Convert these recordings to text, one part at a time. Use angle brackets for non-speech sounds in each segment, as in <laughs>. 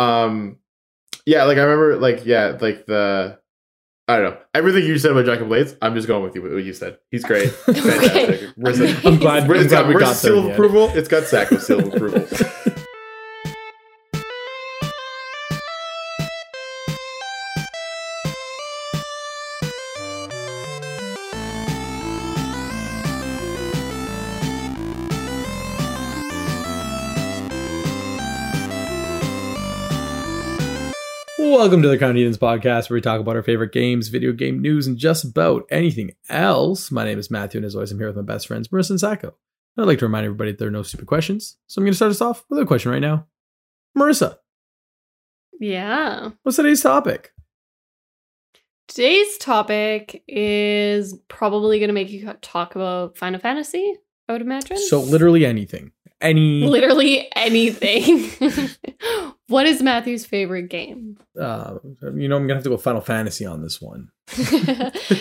Um, yeah, like I remember, like yeah, like the I don't know everything you said about Jack of Blades. I'm just going with you. What you said. He's great. <laughs> Fantastic. Marissa, I'm glad, I'm it's glad got we Marissa's got seal there. of approval. It's got Sacco's seal of silver approval. <laughs> Welcome to the Heathens podcast, where we talk about our favorite games, video game news, and just about anything else. My name is Matthew, and as always, I'm here with my best friends, Marissa and Sacco. I'd like to remind everybody that there are no stupid questions, so I'm going to start us off with a question right now. Marissa, Yeah. what's today's topic? Today's topic is probably going to make you talk about Final Fantasy, I would imagine. So, literally anything. Any. literally anything. <laughs> what is Matthew's favorite game? uh, you know, I'm going to have to go Final Fantasy on this one. <laughs>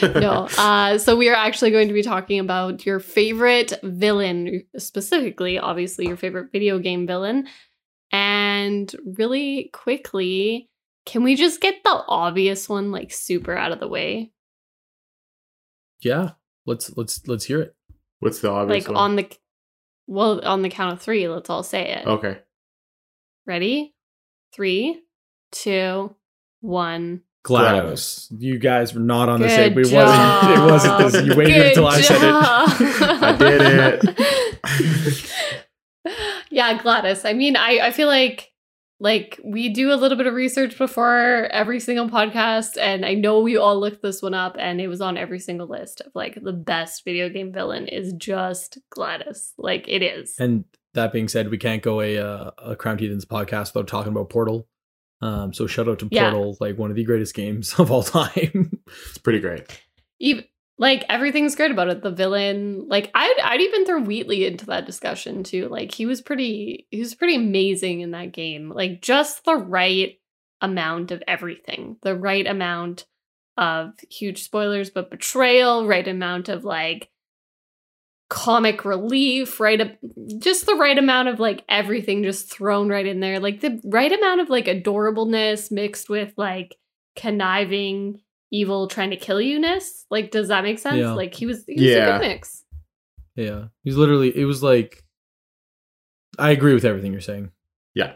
no. Uh, so we are actually going to be talking about your favorite villain, specifically, obviously, your favorite video game villain. And really quickly, can we just get the obvious one like super out of the way? Yeah, let's let's let's hear it. What's the obvious like one? on the well, on the count of three, let's all say it. Okay. Ready? Three, two, one. GLaDOS. You guys were not on the Good same. We wasn't. It wasn't this. You waited Good until I said it. I did it. <laughs> yeah, GLaDOS. I mean, I, I feel like like we do a little bit of research before every single podcast, and I know we all looked this one up, and it was on every single list of like the best video game villain is just GLaDOS. Like it is. And that being said, we can't go a uh, a Crowned Heathens podcast without talking about Portal. Um, so shout out to Yeah. Portal, like one of the greatest games <laughs> of all time. It's pretty great. even like everything's great about it. The villain, like I'd I'd even throw Wheatley into that discussion too. Like he was pretty he was pretty amazing in that game. Like just the right amount of everything. The right amount of huge spoilers, but betrayal, right amount of like comic relief, right just the right amount of like everything just thrown right in there. Like the right amount of like adorableness mixed with like conniving evil trying to kill you ness. Like, does that make sense? Yeah. Like he was, he was a Yeah. good mix. yeah, he's literally. It was like. I agree with everything you're saying. Yeah.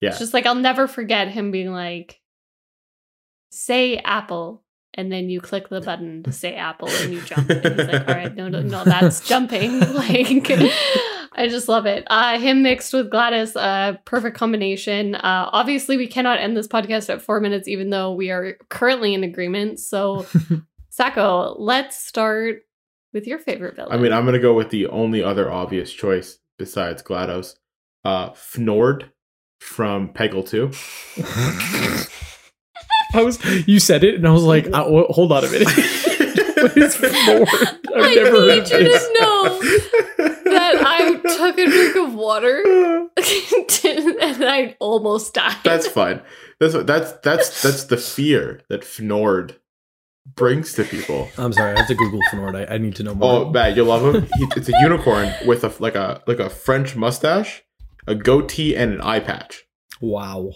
Yeah. It's just like I'll never forget him being like, say apple. And then you click the button to say apple and you jump. And he's like, all right, no, no, no, that's <laughs> jumping. <laughs> Like I just love it. Uh him mixed with GLaDOS, uh, perfect combination. Uh obviously we cannot end this podcast at four minutes, even though we are currently in agreement. So <laughs> Sacco, let's start with your favorite villain. I mean, I'm gonna go with the only other obvious choice besides GLaDOS, uh, Fnord from Peggle 2. <laughs> I was. You said it, and I was like, uh, wh- "Hold on a minute." <laughs> what is Fnord? I've I never need heard you this. to know that I <laughs> took a drink of water <laughs> <laughs> and I almost died. that's fine. That's that's that's that's the fear that Fnord brings to people. I'm sorry. I have to Google Fnord. I, I need to know more. Oh, Matt, you'll love him. He, it's a unicorn with a like a like a French mustache, a goatee, and an eye patch. Wow.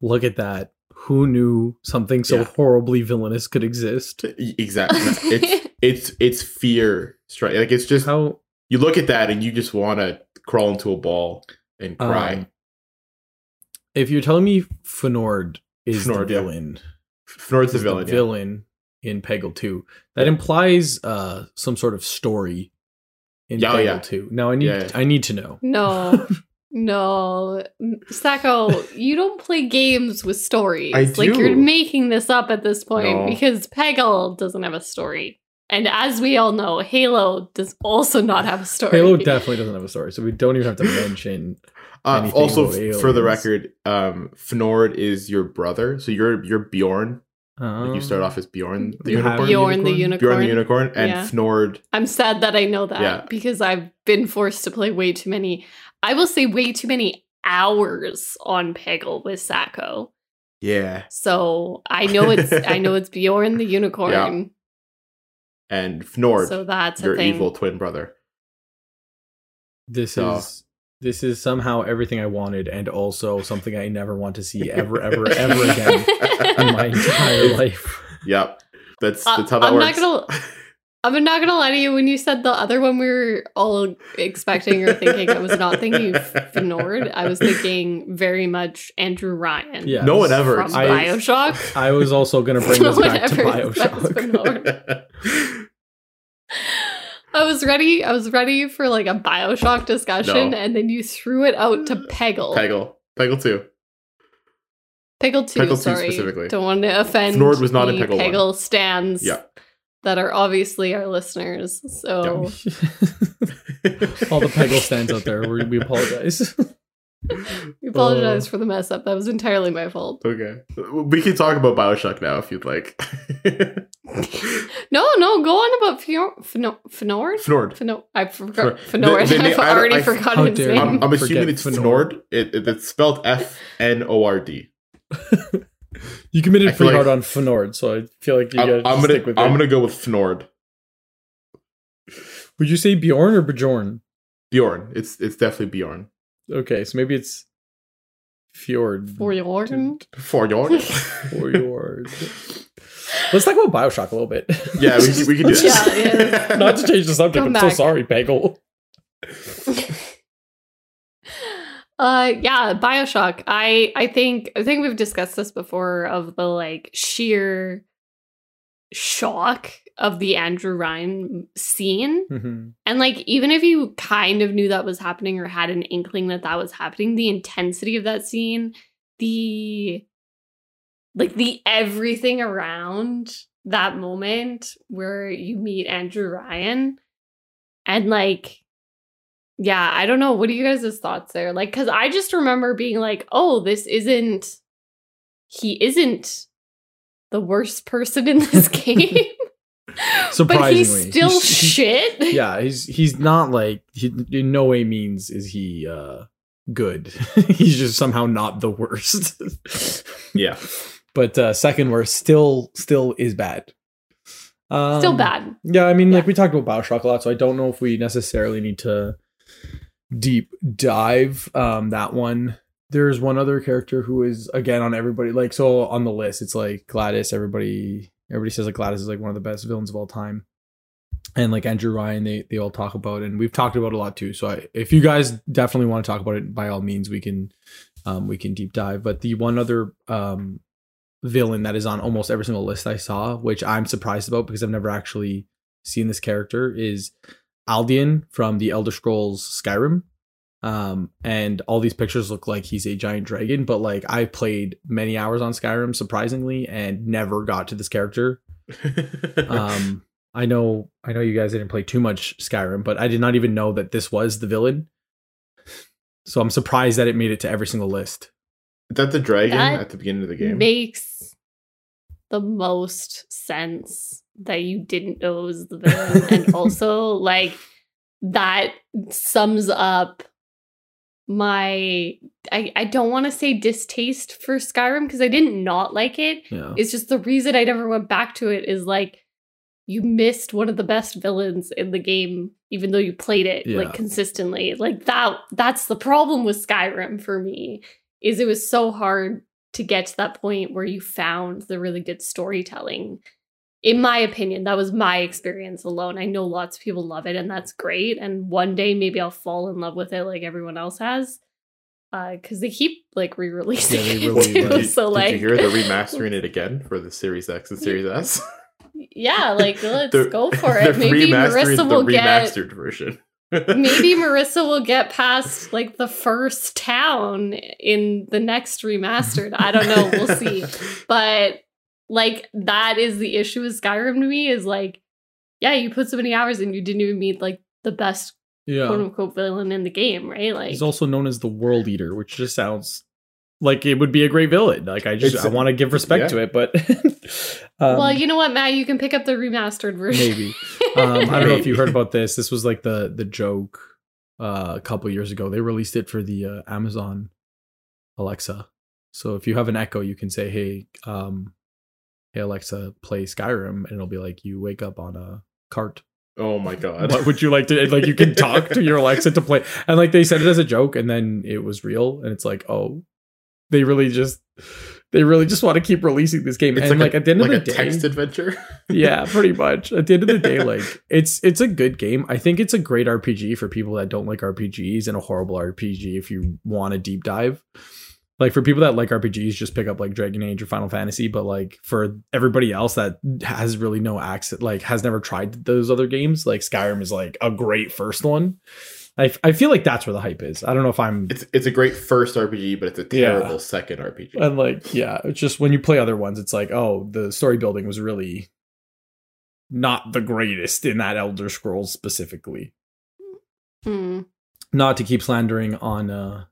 Look at that. Who knew something so Yeah. horribly villainous could exist? Exactly. It's it's it's fear strike. Like it's just How you look at that and you just want to crawl into a ball and cry. um, if you're telling me Fnord is Fnord, the yeah. villain, Fnord's the is villain. the yeah. villain in Peggle 2, that implies uh some sort of story in Yeah, oh, Peggle yeah. 2. Now I need Yeah, yeah. I need to know. no. <laughs> No. Sacco, you don't play games with stories. I Like do. you're making this up at this point No. because Peggle doesn't have a story. And as we all know, Halo does also not have a story. Halo definitely doesn't have a story, so we don't even have to mention <laughs> Uh, also, about for the record, um, Fnord is your brother, so you're you're Bjorn. um, Like you start off as Bjorn the you have unicorn. Bjorn the unicorn. Bjorn the unicorn, and Yeah. Fnord. I'm sad that I know that Yeah. because I've been forced to play way too many. I will say way too many hours on Peggle with Sacco. Yeah, So I know it's I know <laughs> it's Bjorn the unicorn. Yeah. And Fnord, So that's your evil twin brother. This So- is This is somehow everything I wanted, and also something I never want to see ever, ever, <laughs> ever again in my <laughs> entire life. Yep. That's Uh, that's how that I'm not works. gonna- <laughs> I'm not gonna lie to you. When you said the other one, we were all expecting or thinking. I was not thinking <laughs> Fnord. I was thinking very much Andrew Ryan. Yeah. no one ever. from I- Bioshock. I was also going to bring No this one back to Bioshock. I was ready. I was ready for like a Bioshock discussion, No. and then you threw it out to mm. Peggle. Peggle. Peggle two. Peggle two. Peggle two sorry, specifically. don't want to offend. Fnord was not the in Peggle one. Peggle stands. Yeah. That are obviously our listeners. So <laughs> All the Peggle stands out there. We, we apologize. <laughs> we apologize Uh. for the mess up. That was entirely my fault. Okay. We can talk about Bioshock now if you'd like. No, no, go on about Fjord. Fnord. Fnord. Fnord. Fnord. I forgot. Fnord. Fnord. The- the I've <laughs> I already I- forgotten his name. I'm, I'm assuming it's Fnord. Fnord. It, it- it's spelled F N O R D. you committed I feel pretty like- hard on Fnord, so I feel like you I'm, gotta I'm stick gonna with I'm gonna go with Fnord. Would you say Bjorn or Bjorn? Bjorn. It's it's definitely Bjorn. Okay, so maybe it's Fjord. Fjord. Fjord. <laughs> <laughs> Fjord. Let's talk about Bioshock a little bit. yeah, we, can- we can do <laughs> Yeah, yeah. Not to change the subject. Come I'm so sorry, Peggle. Uh yeah, BioShock. I I think I think we've discussed this before of the like sheer shock of the Andrew Ryan scene. Mhm. And like even if you kind of knew that was happening or had an inkling that that was happening, the intensity of that scene, the like the everything around that moment where you meet Andrew Ryan and like yeah, I don't know. What are you guys' thoughts there? Like, cause I just remember being like, oh, this isn't he isn't the worst person in this <laughs> game. <laughs> but Surprisingly, he's still He's- he- shit. <laughs> yeah, he's he's not like he in no way means is he uh good. he's just somehow not the worst. Yeah. but uh second worst still still is bad. Um, Still bad. Yeah, I mean, Yeah. like we talked about Bioshock a lot, so I don't know if we necessarily need to deep dive um that one. There's one other character who is again on everybody like so on the list. It's like GLaDOS. Everybody everybody says like GLaDOS is like one of the best villains of all time, and like Andrew Ryan, they they all talk about, and we've talked about a lot too. So I, if you guys definitely want to talk about it, by all means, we can um we can deep dive. But the one other um villain that is on almost every single list I saw, which I'm surprised about because I've never actually seen this character, is Alduin from the Elder Scrolls Skyrim. Um, and all these pictures look like he's a giant dragon, but like I played many hours on Skyrim, surprisingly, and never got to this character. <laughs> Um, I know, I know you guys didn't play too much Skyrim, but I did not even know that this was the villain. So I'm surprised that it made it to every single list. Is that the dragon That at the beginning of the game? Makes the most sense that you didn't know was the villain. and <laughs> also, like, that sums up my I, I don't want to say distaste for Skyrim because I didn't not like it. Yeah. It's just the reason I never went back to it is like you missed one of the best villains in the game, even though you played it Yeah. like consistently. Like that that's the problem with Skyrim for me, is it was so hard to get to that point where you found the really good storytelling. In my opinion, that was my experience alone. I know lots of people love it and that's great. And one day maybe I'll fall in love with it like everyone else has. Uh, because they keep like re-releasing Yeah, it too. so did like you hear they're <laughs> remastering it again for the Series X and Series S? <laughs> Yeah, like let's go for <laughs> it. Maybe Marissa will the get remastered version. maybe Marissa will get past like the first town in the next remastered. I don't know. We'll see. But like that is the issue with Skyrim to me is like, yeah, you put so many hours and you didn't even meet like the best Yeah. quote unquote villain in the game, right? Like He's also known as the World Eater, which just sounds like it would be a great villain. Like I just It's- I want to give respect yeah. to it, but <laughs> um, well, you know what, Matt? You can pick up the remastered version. maybe. Um, I don't know if you heard <laughs> about this. This was like the the joke uh, a couple years ago. They released it for the uh, Amazon Alexa. So if you have an Echo, you can say, "Hey, um, hey Alexa, play Skyrim," and it'll be like you wake up on a cart. Oh my <laughs> god. what would you like to like you can talk to your alexa to play and like they said it as a joke and then it was real and it's like oh they really just they really just want to keep releasing this game It's and like, a, at the end like of the day text adventure. <laughs> yeah pretty much at the end of the day <laughs> like it's it's a good game i think it's a great rpg for people that don't like rpgs and a horrible rpg if you want a deep dive like for people that like rpgs just pick up like dragon age or final fantasy but like for everybody else that has really no access like has never tried those other games like skyrim is like a great first one i, I feel like that's where the hype is i don't know if i'm It's it's a great first RPG, but it's a Yeah. terrible second RPG. and like yeah it's just when you play other ones it's like oh the story building was really not the greatest in that elder scrolls specifically Hmm. not to keep slandering on uh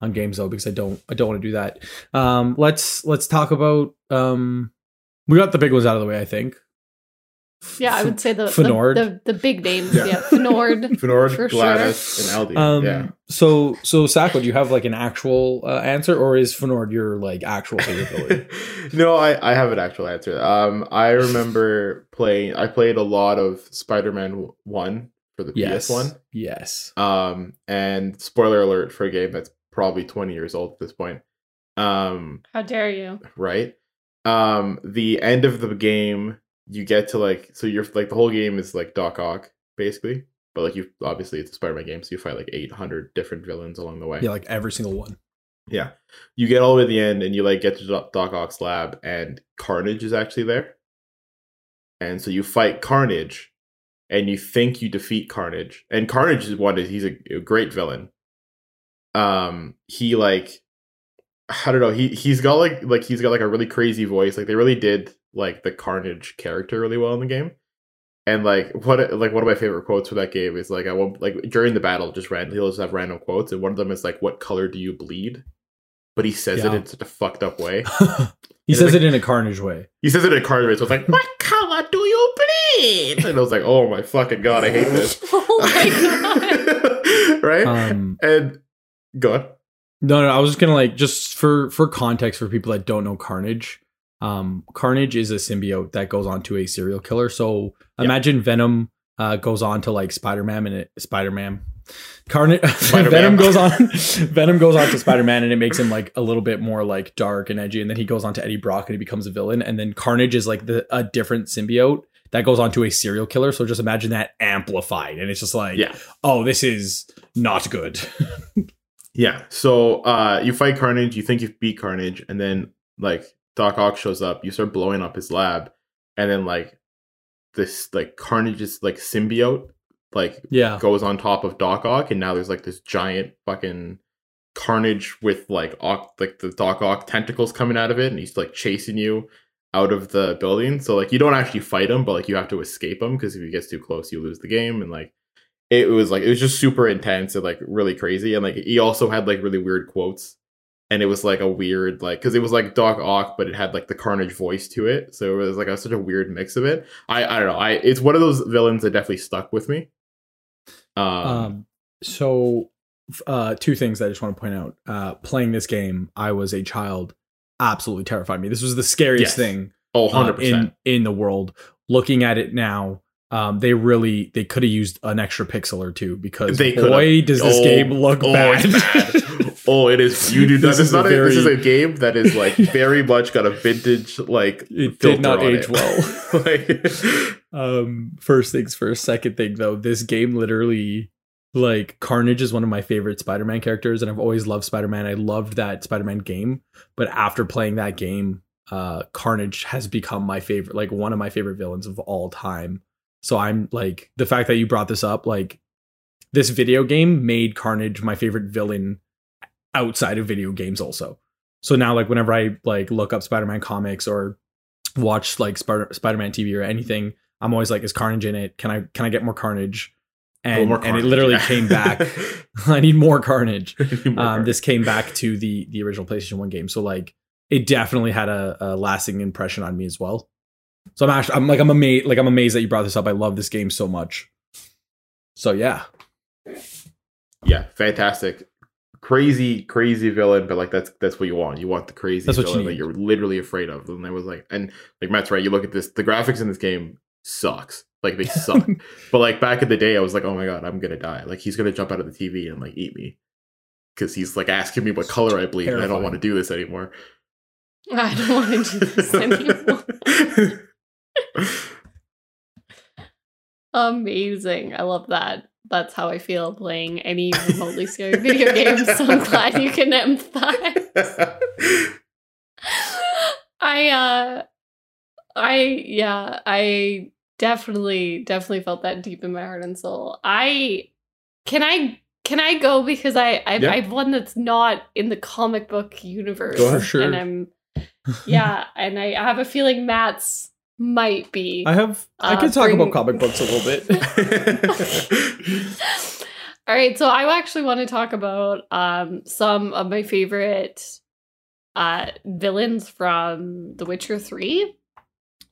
on games though because i don't i don't want to do that um let's let's talk about um we got the big ones out of the way i think Yeah, I would say the Fnord. the, the, the big names. Yeah. Yeah, Fnord. <laughs> Fnord, For GLaDOS, and Alduin. um yeah. so so Sacco, do you have like an actual uh, answer or is Fnord your like actual favorite <laughs> no, I, I have an actual answer. Um, I remember playing. I played a lot of Spider-Man One for the yes PS One. yes Um, and spoiler alert for a game that's probably twenty years old at this point. Um, How dare you? right? Um, the end of the game, you get to like, so you're like the whole game is like Doc Ock basically, but like you obviously it's a Spider-Man game, so you fight like eight hundred different villains along the way. yeah like every single one Yeah. You get all the way to the end and you like get to Doc Doc Ock's lab and Carnage is actually there. And so you fight Carnage and you think you defeat Carnage. And Carnage is one he's a, a great villain. Um he like I don't know, he he's got like like he's got like a really crazy voice. Like they really did like the Carnage character really well in the game. And like what like one of my favorite quotes for that game is like I won't like during the battle just random he'll just have random quotes and one of them is like what color do you bleed? But he says it in such a fucked up way. <laughs> he It's says like- it in a carnage way He says it in a Carnage, way. so it's like what color do you bleed? And I was like, oh my fucking god, I hate this. <laughs> Oh my god. <laughs> right? um and go on. No, no, I was just gonna like just for for context for people that don't know Carnage. Um, Carnage is a symbiote that goes on to a serial killer. So Yeah. imagine Venom uh, goes on to like Spider Man and it Spider Man. Carnage <laughs> Venom goes on <laughs> Venom goes on to Spider Man and it makes him like a little bit more like dark and edgy, and then he goes on to Eddie Brock and he becomes a villain, and then Carnage is like the a different symbiote that goes on to a serial killer. So just imagine that amplified, and it's just like, Yeah. oh, this is not good. <laughs> Yeah. So uh you fight Carnage, you think you've beat Carnage, and then like Doc Ock shows up, you start blowing up his lab, and then like this like Carnage's like symbiote like yeah, goes on top of Doc Ock, and now there's like this giant fucking carnage with like Ock like the Doc Ock tentacles coming out of it, and he's like chasing you out of the building. So like you don't actually fight him, but like you have to escape him because if he gets too close, you lose the game. And like it was like it was just super intense and like really crazy. And like he also had like really weird quotes. And it was like a weird like because it was like Doc Ock, but it had like the Carnage voice to it, so it was like a, such a weird mix of it. I I don't know. I it's one of those villains that definitely stuck with me. Um, Um, so, uh, two things I just want to point out. Uh, playing this game, I was a child, absolutely terrified me. This was the scariest Yes. thing oh, uh, in in the world. Looking at it now, um, they really they could have used an extra pixel or two because They boy does this Oh, game look oh, bad. bad. <laughs> Oh, it is. You do. This This, is not a a, this is a game that is like <laughs> very much got a vintage like. It did not age it. well. <laughs> like, um first things first second thing though this game literally like carnage is one of my favorite spider-man characters and i've always loved spider-man i loved that spider-man game but after playing that game uh carnage has become my favorite like one of my favorite villains of all time so i'm like the fact that you brought this up like this video game made carnage my favorite villain outside of video games also so now like whenever i like look up spider-man comics or watch like Spider- spider-man tv or anything i'm always like is carnage in it can i can i get more carnage and, more and it literally yeah. came back <laughs> <laughs> i need more carnage <laughs> More um, Carnage. this came back to the the original PlayStation One game, so like it definitely had a, a lasting impression on me as well. So I'm actually I'm like I'm amazed like I'm amazed that you brought this up. I love this game so much. So yeah, yeah, fantastic, crazy, crazy villain. But like that's that's what you want. You want the crazy That's what you villain that you're literally afraid of. And there was like, and like Matt's right. You look at this. The graphics in this game sucks. Like they suck. <laughs> but like back in the day, I was like, oh my god, I'm gonna die. Like he's gonna jump out of the TV and like eat me because he's like asking me what color I bleed, and I don't want to do this anymore. I don't want to do this <laughs> anymore. Amazing. I love that. That's how I feel playing any remotely scary video games. So I'm glad you can empathize. <laughs> I uh I yeah, I definitely definitely felt that deep in my heart and soul. I can I can I go because I I, Yeah. I have one that's not in the comic book universe. Sure. And I'm yeah, and I have a feeling Matt's might be. I have. I Uh, could talk bring- about comic books a little bit. <laughs> All right, so I actually want to talk about um some of my favorite uh villains from The Witcher 3.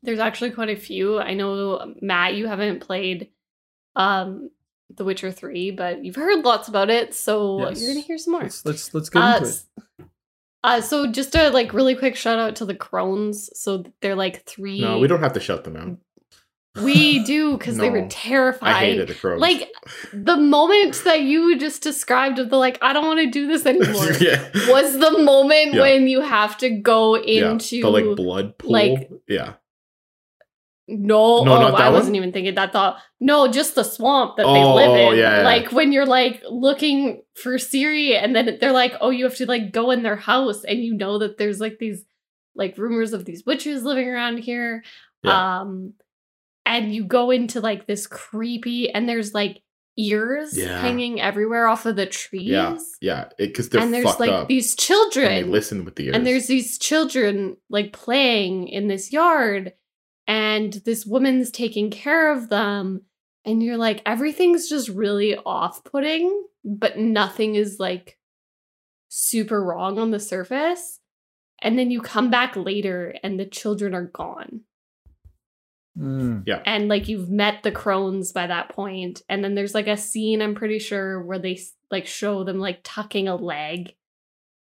There's actually quite a few. I know Matt, you haven't played um The Witcher 3, but you've heard lots about it, so Yes. you're going to hear some more. let's let's let's get Uh, into it. Uh, so just a like really quick shout out to the crones. So they're like three. no, we don't have to shut them out. We do because they were No, terrifying. I hated the crows. Like the moment that you just described of the like, I don't want to do this anymore <laughs> yeah. was the moment Yeah. when you have to go Yeah, into the like blood pool. like- yeah. No, No, oh, I wasn't even thinking that thought. No, just the swamp that they Oh, live oh, in. yeah, yeah. Like when you're like looking for Ciri and then they're like, oh, you have to like go in their house and you know that there's like these like rumors of these witches living around here. Yeah. Um and you go into like this creepy and there's like ears hanging everywhere off of the trees. Yeah. Yeah. Because they're and there's like these and they children listen with the ears. and there's these children like playing in this yard and this woman's taking care of them and you're like everything's just really off-putting but nothing is like super wrong on the surface. And then you come back later and the children are gone. Mm. and like you've met the crones by that point and then there's like a scene i'm pretty sure where they like show them like tucking a leg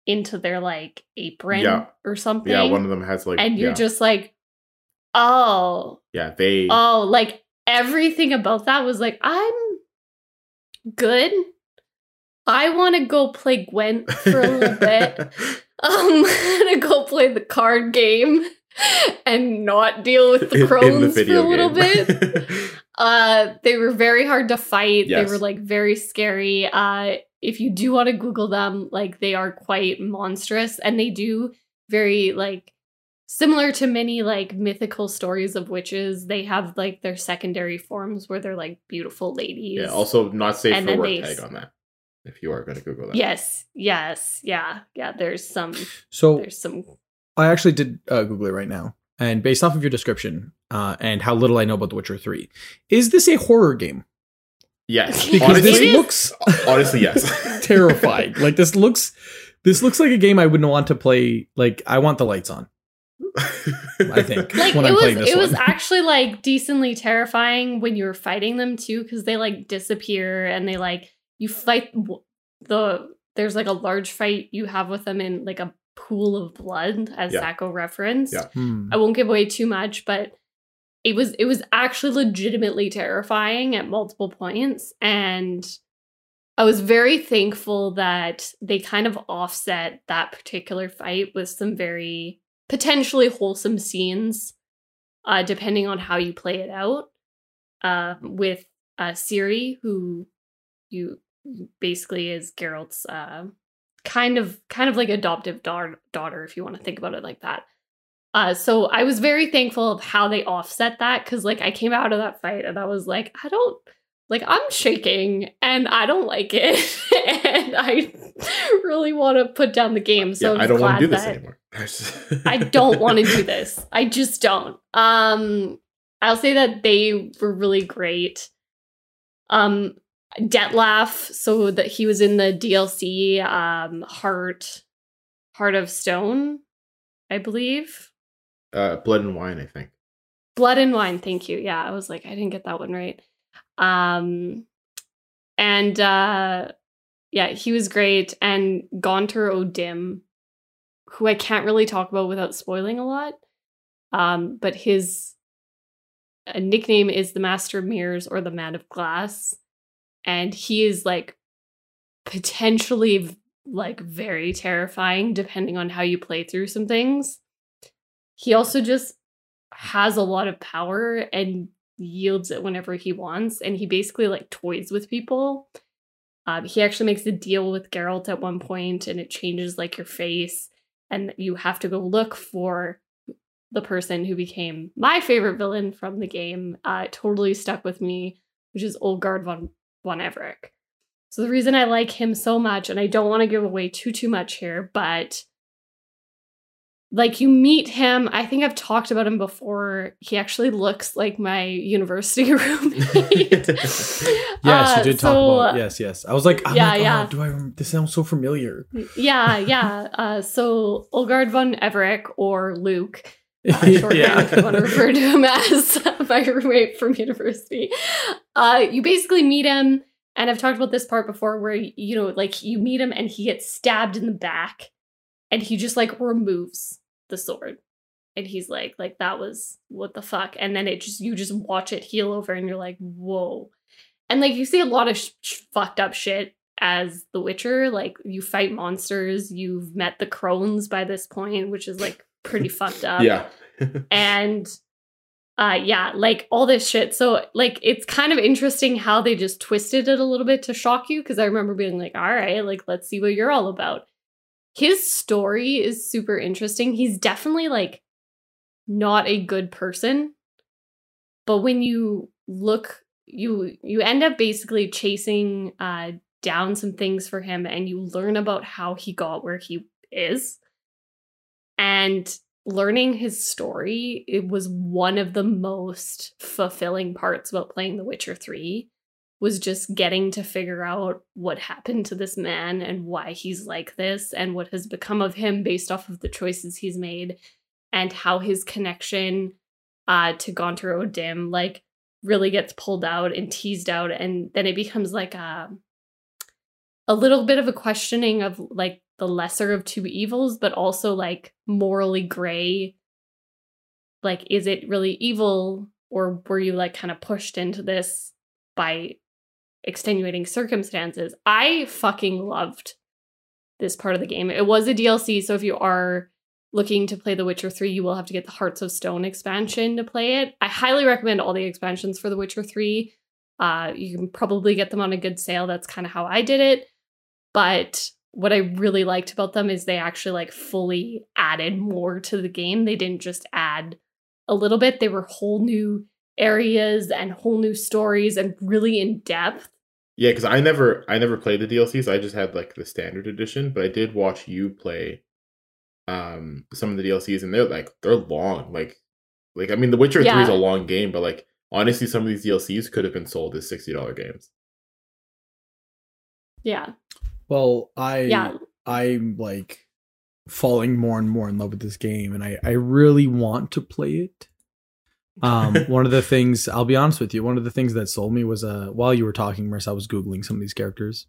into their like apron Yeah. or something. yeah, one of them has like and you're yeah, just like oh yeah, they oh like everything about that was like i'm good i want to go play gwent for a little bit um, <laughs> I'm gonna go play the card game and not deal with the crones for a little bit. bit. <laughs> Uh, they were very hard to fight. Yes. They were like very scary. Uh, if you do want to Google them, like they are quite monstrous, and they do very like similar to many like mythical stories of witches. They have like their secondary forms where they're like beautiful ladies. yeah, also not safe And for then work they- tag on that. If you are going to Google that. yes, yes, yeah, yeah. There's some. So There's some. I actually did uh, Google it right now, and based off of your description uh, and how little I know about The Witcher Three, is this a horror game? Yes. <laughs> Because Because It this looks <laughs> honestly, yes. <laughs> terrifying. like this looks, this looks like a game I wouldn't want to play. Like I want the lights on. I think. like when it I'm was playing this it was actually like decently terrifying when you were fighting them too because they like disappear and they like you fight the there's like a large fight you have with them in like a pool of blood as Yeah. Sacco referenced. Yeah. Hmm. I won't give away too much, but it was it was actually legitimately terrifying at multiple points and I was very thankful that they kind of offset that particular fight with some very potentially wholesome scenes uh depending on how you play it out uh with uh Ciri who you basically is Geralt's uh kind of kind of like adoptive daughter daughter if you want to think about it like that. Uh, so I was very thankful of how they offset that because, like, I came out of that fight and I was like, I don't like, I'm shaking and I don't like it, <laughs> and I really want to put down the game. So yeah, I'm don't want to do this anymore. <laughs> I don't want to do this. I just don't. Um, I'll say that they were really great. Um, Dettlaff, so that he was in the DLC, um, Heart, Heart of Stone, I believe. Uh, blood and wine, I think. Blood and Wine, thank you. Yeah, I was like, I didn't get that one right. Um, and uh, yeah, he was great. And Gaunter O'Dim, who I can't really talk about without spoiling a lot. Um, but his a nickname is the Master of Mirrors or the Man of Glass, and he is like potentially like very terrifying depending on how you play through some things. He also just has a lot of power and yields it whenever he wants, and he basically like toys with people. Um, he actually makes a deal with Geralt at one point, and it changes like your face, and you have to go look for the person who became my favorite villain from the game. Uh, totally stuck with me, which is Olgierd von von Everec. So the reason I like him so much, and I don't want to give away too too much here, but like you meet him, I think I've talked about him before. He actually looks like my university <laughs> roommate. <laughs> Yes, Uh, you did talk about yes, yes. I was like, I'm Yeah, like, oh, yeah. do I? rem- This sounds so familiar. yeah, yeah. Uh, so Olgierd von Everec or Luke, uh, shorthand if you want to refer to him as <laughs> my roommate from university. Uh, you basically meet him, and I've talked about this part before, where you know, like you meet him and he gets stabbed in the back, and he just like removes the sword, and he's like, like that was what the fuck, and then it just you just watch it heal over, and you're like, whoa, and like you see a lot of sh- sh- fucked up shit as The Witcher. Like you fight monsters, you've met the crones by this point, which is like pretty <laughs> fucked up. Yeah. <laughs> and uh yeah like all this shit. So like it's kind of interesting how they just twisted it a little bit to shock you because i remember being like all right like let's see what you're all about his story is super interesting. He's definitely like not a good person. But when you look you you end up basically chasing uh down some things for him and you learn about how he got where he is. And learning his story it was one of the most fulfilling parts about playing the witcher 3 was just getting to figure out what happened to this man and why he's like this and what has become of him based off of the choices he's made and how his connection uh to Gaunter O'Dim like really gets pulled out and teased out. And then it becomes like a a little bit of a questioning of like the lesser of two evils but also like morally gray like is it really evil or were you like kind of pushed into this by extenuating circumstances. I fucking loved this part of the game. It was a dlc so if you are looking to play the witcher 3 you will have to get the hearts of stone expansion to play it. I highly recommend all the expansions for the witcher 3 uh you can probably get them on a good sale. That's kind of how i did it. But what I really liked about them is they actually like fully added more to the game. They didn't just add a little bit, they were whole new areas and whole new stories and really in depth. Yeah, because I never I never played the DLCs. I just had like the standard edition, but I did watch you play um some of the DLCs and they're like they're long. Like like I mean The Witcher 3 is a long game, but like honestly some of these DLCs could have been sold as $60 games. Yeah. Well, I Yeah. I'm like falling more and more in love with this game, and I I really want to play it. Um, <laughs> one of the things I'll be honest with you, one of the things that sold me was uh while you were talking, Marissa, I was googling some of these characters,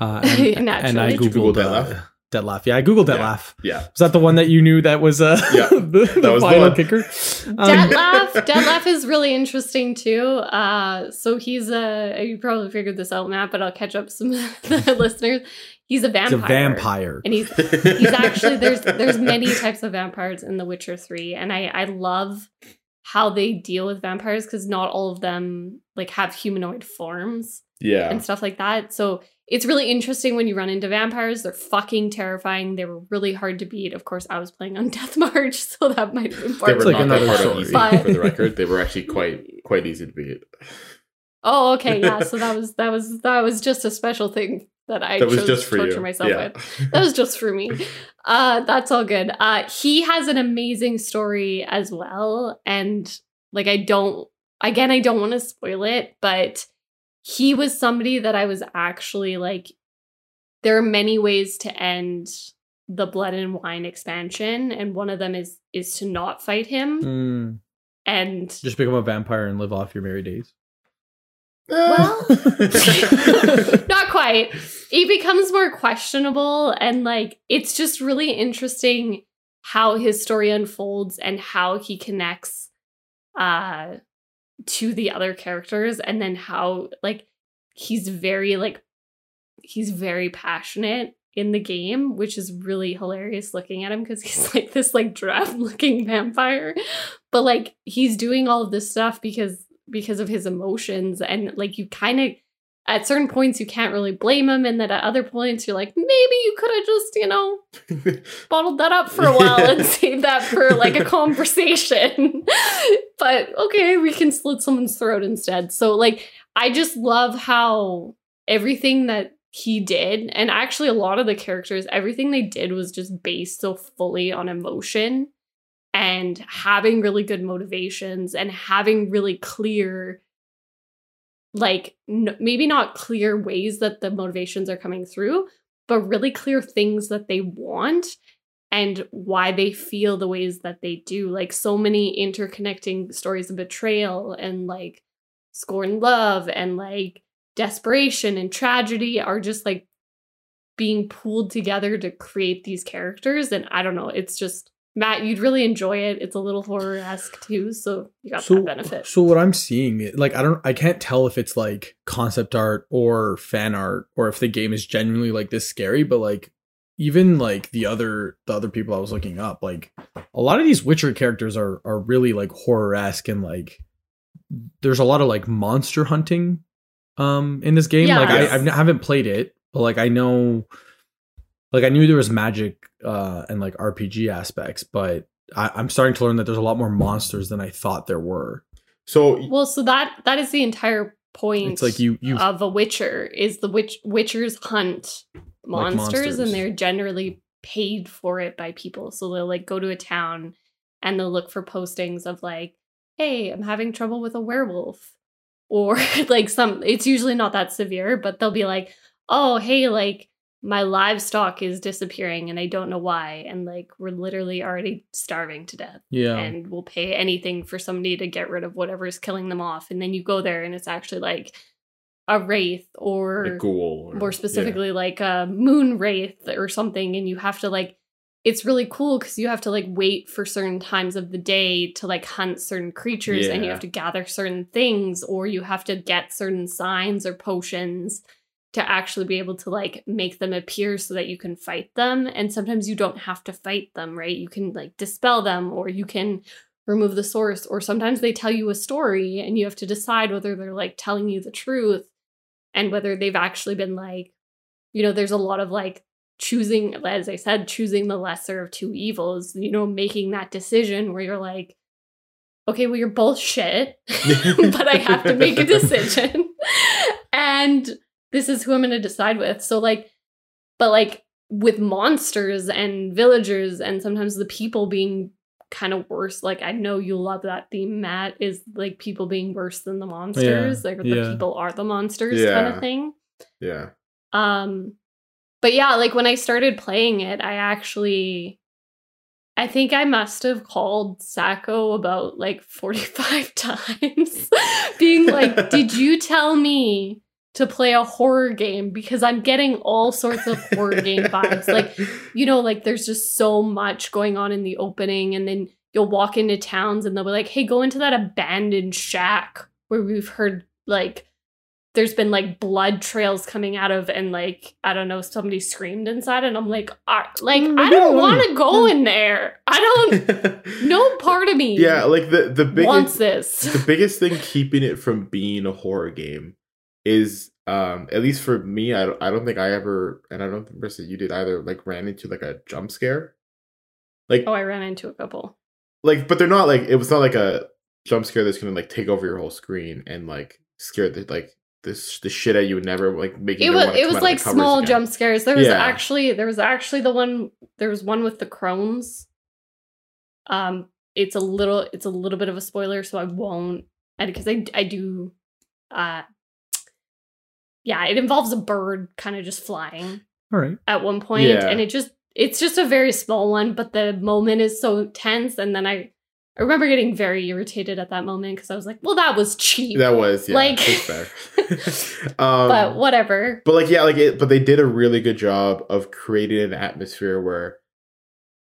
uh, and, <laughs> and I Naturally. Googled Google uh, Dettlaff? Dettlaff. Yeah, I googled Yeah. Dettlaff. Yeah. Was that the one that you knew that was uh Yeah, the, <laughs> the that was the final one. kicker? Um, Dettlaff, Dettlaff is really interesting too. Uh, so he's a you probably figured this out, Matt, but I'll catch up some of the listeners. He's a He's vampire. a vampire. and he's he's actually there's there's many types of vampires in The Witcher 3 and I I love how they deal with vampires cuz not all of them like have humanoid forms yeah. and stuff like that. So it's really interesting when you run into vampires. They're fucking terrifying. They were really hard to beat. Of course, I was playing on <laughs> Death March, so that might have been They part were of like it. not that another hard on story. easy But- for the record. They were actually quite quite easy to beat. Oh, okay, yeah. So <laughs> that was that was that was just a special thing that I that was chose just to for torture you. myself yeah. with. that was just for me. <laughs> Uh, that's all good. Uh, he has an amazing story as well, and like I don't, again, I don't want to spoil it, but he was somebody that I was actually like. There are many ways to end the Blood and Wine expansion, and one of them is is to not fight him, Mm, and just become a vampire and live off your merry days. Well- <laughs> <laughs> not quite. It becomes more questionable and like it's just really interesting how his story unfolds and how he connects uh to the other characters and then how like he's very like he's very passionate in the game which is really hilarious looking at him because he's <laughs> like this like draft looking vampire but like he's doing all of this stuff because because of his emotions and like you kind of at certain points you can't really blame him and then at other points you're like maybe you could have just you know <laughs> bottled that up for a while Yeah. and saved that for like a <laughs> conversation. <laughs> But okay we can slit someone's throat instead. So like i just love how everything that he did and actually a lot of the characters everything they did was just based so fully on emotion and having really good motivations and having really clear like n- maybe not clear ways that the motivations are coming through but really clear things that they want and why they feel the ways that they do. Like so many interconnecting stories of betrayal and like scorn love and like desperation and tragedy are just like being pulled together to create these characters and i don't know it's just matt you'd really enjoy it it's a little horror-esque too so you got so, that benefit so what I'm seeing, like I don't, I can't tell if it's like concept art or fan art, or if the game is genuinely like this scary. But like, even like the other, the other people I was looking up, like a lot of these Witcher characters are are really like horror esque and like there's a lot of like monster hunting, um, in this game. Like Yes. I, I've, I haven't played it, but like I know, like I knew there was magic, uh, and like RPG aspects, but. I, I'm starting to learn that there's a lot more monsters than I thought there were. so well so that that is the entire point It's like you you of a witcher is the witch witchers hunt Like monsters, monsters. and they're generally paid for it by people so they'll like go to a town and they'll look for postings of like hey i'm having trouble with a werewolf or <laughs> like some it's usually not that severe but they'll be like oh hey like my livestock is disappearing and i don't know why. And like we're literally already starving to death. Yeah. And we'll pay anything for somebody to get rid of whatever is killing them off. And then you go there and it's actually like a wraith or a ghoul or- more specifically like a moon wraith or something. And you have to like, it's really cool because you have to like wait for certain times of the day to like hunt certain creatures and you have to gather certain things or you have to get certain signs or potions to actually be able to like make them appear so that you can fight them. And sometimes you don't have to fight them right? You can like dispel them or you can remove the source or sometimes they tell you a story and you have to decide whether they're like telling you the truth and whether they've actually been like you know there's a lot of like choosing as i said choosing the lesser of two evils you know making that decision where you're like okay well you're both shit <laughs> but i have to make a <laughs> decision. <laughs> And this is who i'm going to decide with. So like but like with monsters and villagers and sometimes the people being kind of worse like i know you love that theme matt is like people being worse than the monsters like the yeah. people are the monsters kind of thing. Yeah. Um but yeah like when i started playing it i actually i think i must have called sacco about like 45 <laughs> times being like <laughs> did you tell me to play a horror game because i'm getting all sorts of horror game <laughs> vibes like you know, like there's just so much going on in the opening, and then you'll walk into towns and they'll be like, hey, go into that abandoned shack where we've heard like there's been like blood trails coming out of, and like, I don't know, somebody screamed inside, and I'm like, I, like, Mm, I don't want to go in there. I don't, <laughs> no part of me yeah like the the wants biggest this. the biggest thing <laughs> keeping it from being a horror game is um at least for me I don't, I don't think I ever and I don't think Marissa you did either like ran into like a jump scare like Oh, I ran into a couple. like but they're not like it was not like a jump scare that's gonna like take over your whole screen and like scare the like this the shit at you and never like making it was it was like small again. jump scares. There was Yeah. actually there was actually the one there was one with the crones. Um, it's a little it's a little bit of a spoiler, so I won't and because I I do, uh, yeah, it involves a bird kind of just flying all right. at one point, Yeah. and it just it's just a very small one, but the moment is so tense, and then I I remember getting very irritated at that moment because I was like, well, that was cheap, that was yeah Like- it's fair <laughs> um but whatever. But like yeah, like it but they did a really good job of creating an atmosphere where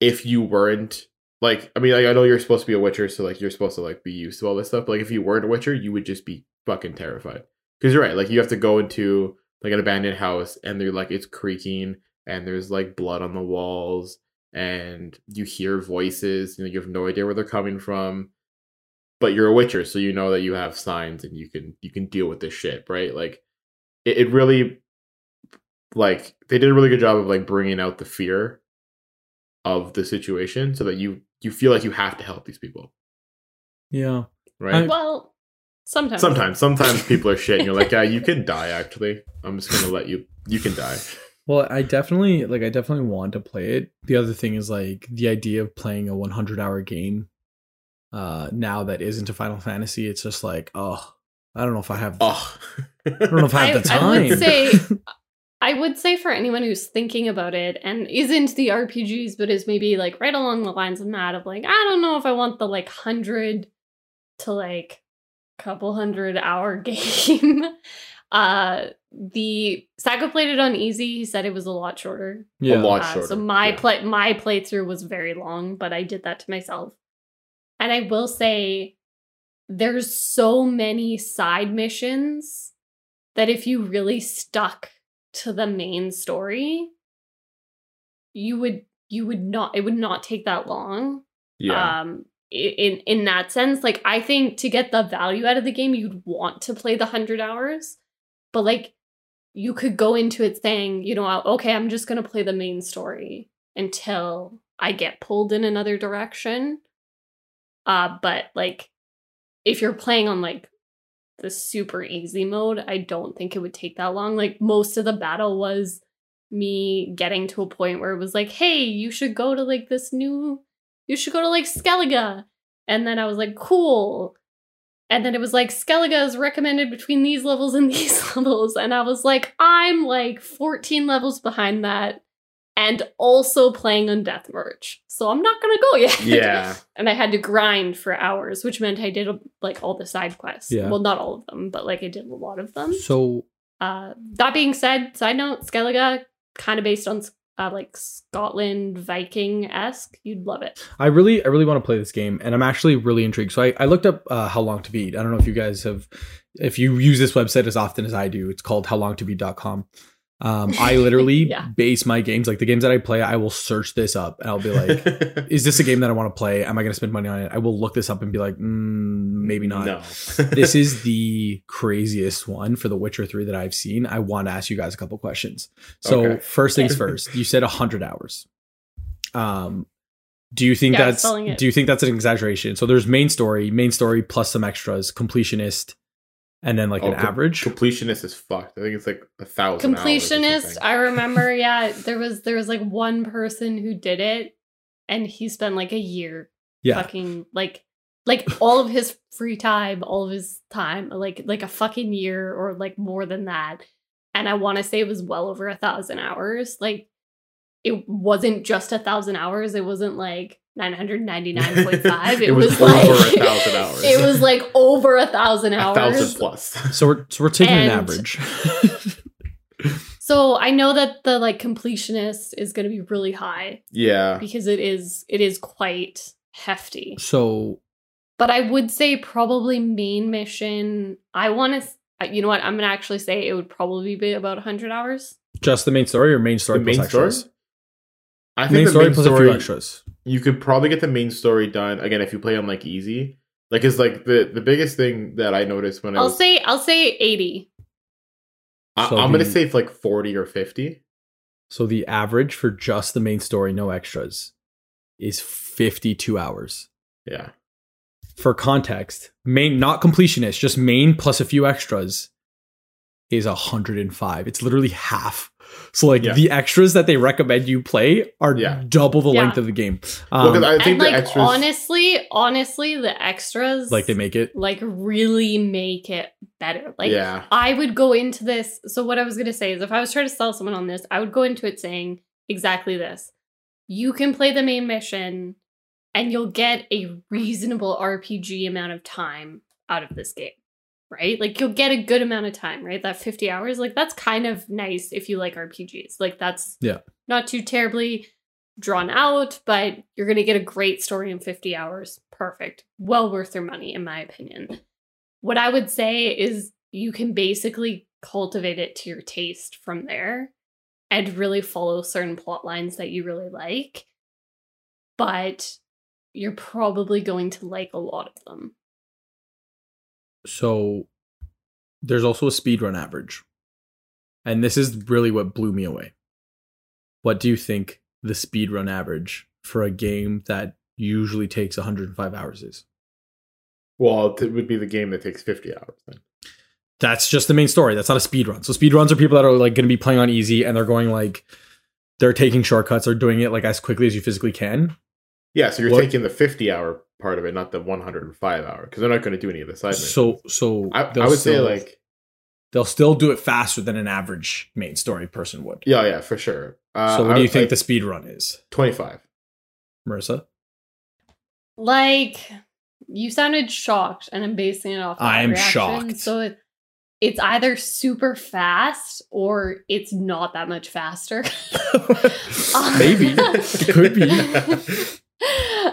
if you weren't like I mean, like I know you're supposed to be a Witcher, so like you're supposed to like be used to all this stuff. But like if you weren't a Witcher, you would just be fucking terrified. Because you're right, like you have to go into like an abandoned house and they're like it's creaking and there's like blood on the walls and you hear voices, you know, you have no idea where they're coming from. But you're a Witcher, so you know that you have signs and you can you can deal with this shit, right? Like it, it really like they did a really good job of like bringing out the fear of the situation so that you you feel like you have to help these people Yeah. right I- Well, sometimes. sometimes sometimes people are shit and you're like yeah you can die actually i'm just gonna let you you can die Well, I definitely like I definitely want to play it. The other thing is like the idea of playing a 100 hour game uh now that isn't a Final Fantasy, it's just like, oh, I don't know if I have oh I don't know if I have the <laughs> time. I would say <laughs> I would say for anyone who's thinking about it and isn't the RPGs, but is maybe like right along the lines of Matt of like, I don't know if I want the like hundred to like couple hundred hour <laughs> game. uh the Sacco played it on easy. He said it was a lot shorter. yeah. a lot Uh, shorter so my yeah. play my playthrough was very long, but I did that to myself. And I will say there's so many side missions that if you really stuck to the main story, you would you would not it would not take that long. yeah Um i- in in that sense, like I think to get the value out of the game, you'd want to play the 100 hours. But like you could go into it saying, you know, okay, I'm just going to play the main story until I get pulled in another direction. Uh but like if you're playing on like the super easy mode, I don't think it would take that long. Like most of the battle was me getting to a point where it was like, "Hey, you should go to like this new you should go to like Skellige." And then I was like, "Cool." And then it was like Skellige is recommended between these levels and <laughs> these levels. And I was like, I'm like 14 levels behind that and also playing on Death March. So I'm not gonna go yet. yeah <laughs> and I had to grind for hours, which meant I did like all the side quests. Yeah. Well, not all of them, but like I did a lot of them. So Uh, that being said, side note, Skellige, kind of based on uh, like Scotland Viking esque. You'd love it. I really, I really want to play this game, and I'm actually really intrigued. So I, I looked up uh, how long to beat. I don't know if you guys have, if you use this website as often as I do. It's called howlongtobeat.com. Um, I literally <laughs> Yeah. base my games, like the games that I play, I will search this up, and I'll be like, <laughs> "Is this a game that I want to play? Am I going to spend money on it?" I will look this up and be like, mm, "Maybe not." no <laughs> this is the craziest one for The Witcher 3 that I've seen. I want to ask you guys a couple questions. So, Okay. first things first, you said 100 hours. Um do you think Yeah, that's do you think that's an exaggeration? So there's main story, main story plus some extras, completionist and then like Oh, an com- average. completionist is fucked i think it's like a thousand Completionist. something. I remember. Yeah, there was there was like one person who did it, and he spent like a year yeah. fucking like like all of his free time, all of his time, like like a fucking year or like more than that. And I want to say it was well over a thousand hours. Like it wasn't just a thousand hours. It wasn't like nine hundred ninety nine point five. <laughs> It, It was was, over like a thousand <laughs> hours. It was like over a thousand a hours. thousand plus So we're so we're taking an average. <laughs> So I know that the like completionist is going to be really high yeah because it is it is quite hefty. so But I would say probably main mission. I want to. You know what? I'm gonna actually say it would probably be about 100 hours. just the main story or main story the plus main story extras? i think Main the story main plus a few extras. You could probably get the main story done again if you play on like easy like it's like the the biggest thing that i noticed when i I'll was say I'll say 80. I, So i'm gonna the- say like 40 or 50 So the average for just the main story, no extras, is 52 hours. yeah For context, main not completionist, just main plus a few extras is 105. It's literally half. So like Yeah. the extras that they recommend you play are Yeah. double the Yeah. length of the game. well, 'cause Um, i think and the like extras honestly, honestly, the extras like they make it. like really make it better. Like yeah I would go into this. So what I was going to say is if I was trying to sell someone on this, I would go into it saying exactly this. You can play the main mission and you'll get a reasonable RPG amount of time out of this game. Right? Like you'll get a good amount of time, right? That 50 hours, like that's kind of nice if you like RPGs. Like that's Yeah. not too terribly drawn out, but you're going to get a great story in 50 hours. Perfect. Well worth your money, in my opinion. What I would say is you can basically cultivate it to your taste from there and really follow certain plot lines that you really like. But you're probably going to like a lot of them. So there's also a speedrun average. And this is really what blew me away. What do you think the speedrun average for a game that usually takes 105 hours is? Well, it would be the game that takes 50 hours then. That's just the main story. That's not a speedrun. So speedruns are people that are like going to be playing on easy and they're going like they're taking shortcuts, they're doing it like as quickly as you physically can. Yeah, so you're What- taking the 50 hour part of it, not the 105 hour, because they're not going to do any of the side missions. So so I, I would say like, they'll still do it faster than an average main story person would. yeah, yeah, for sure. Uh, so what I do you would think say the speed run is, 25. Marissa? Like you sounded shocked, and I'm basing it off. I am reaction. shocked. So it, it's either super fast or it's not that much faster. <laughs> <laughs> Maybe it could be. <laughs>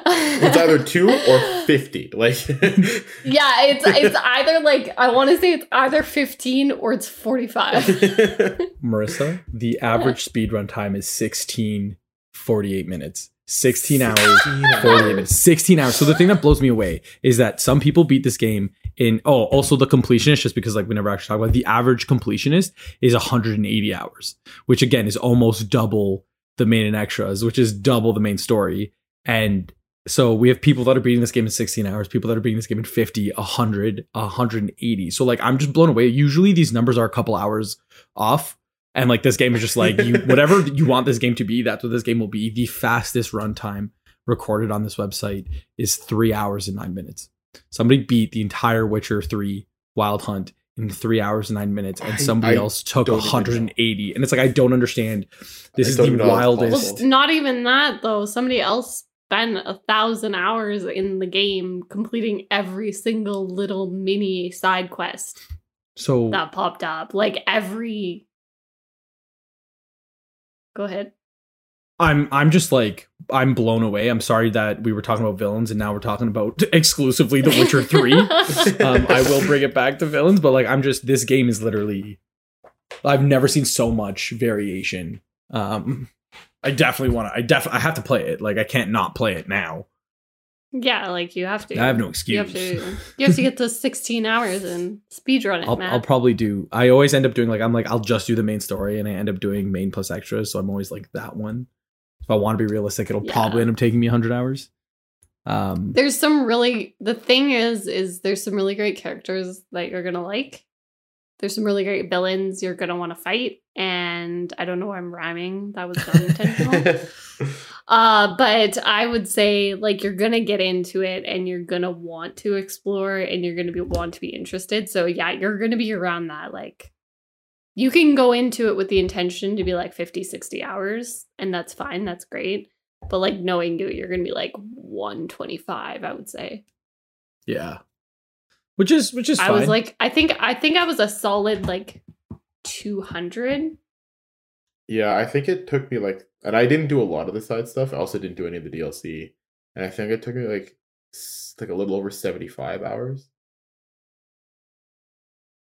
<laughs> it's either two or 50. Like, <laughs> Yeah, it's it's either like I want to say it's either 15 or it's 45. <laughs> Marissa, the average speed run time is 16 48 minutes. 16 hours 48 minutes 16 hours so the thing that blows me away is that some people beat this game in oh also the completionist just because like we never actually talk about it, the average completionist is 180 hours which again is almost double the main and extras which is double the main story and so we have people that are beating this game in 16 hours people that are beating this game in 50 100 180 so like i'm just blown away usually these numbers are a couple hours off and like this game is just like you <laughs> whatever you want this game to be that's what this game will be the fastest runtime recorded on this website is three hours and nine minutes somebody beat the entire witcher 3 wild hunt in three hours and nine minutes and somebody I else took don't even know. 180 and it's like i don't understand this I is the even know how it's wildest possible. Not even that though. Somebody else spent a thousand hours in the game completing every single little mini side quest so that popped up. Like every. Go ahead. I'm I'm just like I'm blown away. I'm sorry that we were talking about villains and now we're talking about <laughs> exclusively The Witcher 3. <laughs> um, I will bring it back to villains, but like I'm just this game is literally I've never seen so much variation. Um I definitely want to I def I have to play it. Like I can't not play it now. yeah, like you have to. I have no You excuse. have to. <laughs> You have to get those 16 hours and speedrun it, I'll. I'll probably do I always end up doing like I'm like I'll just do the main story and I end up doing main plus extras, so I'm always like that one. If I want to be realistic, it'll Yeah. probably end up taking me 100 hours. Um there's some really the thing is is there's some really great characters that you're gonna like there's some really great villains you're gonna want to fight and i don't know why i'm rhyming. That was not intentional. <laughs> Uh but i would say like you're gonna get into it and you're gonna want to explore and you're gonna be want to be interested. So yeah you're gonna be around that like you can go into it with the intention to be like 50 60 hours and that's fine that's great. But like knowing you you're gonna be like 125 i would say. Yeah. Which is which is i fine. was like i think i think i was a solid like 200 yeah, I think it took me like, and I didn't do a lot of the side stuff. I also didn't do any of the DLC. And I think it took me like, like a little over 75 hours.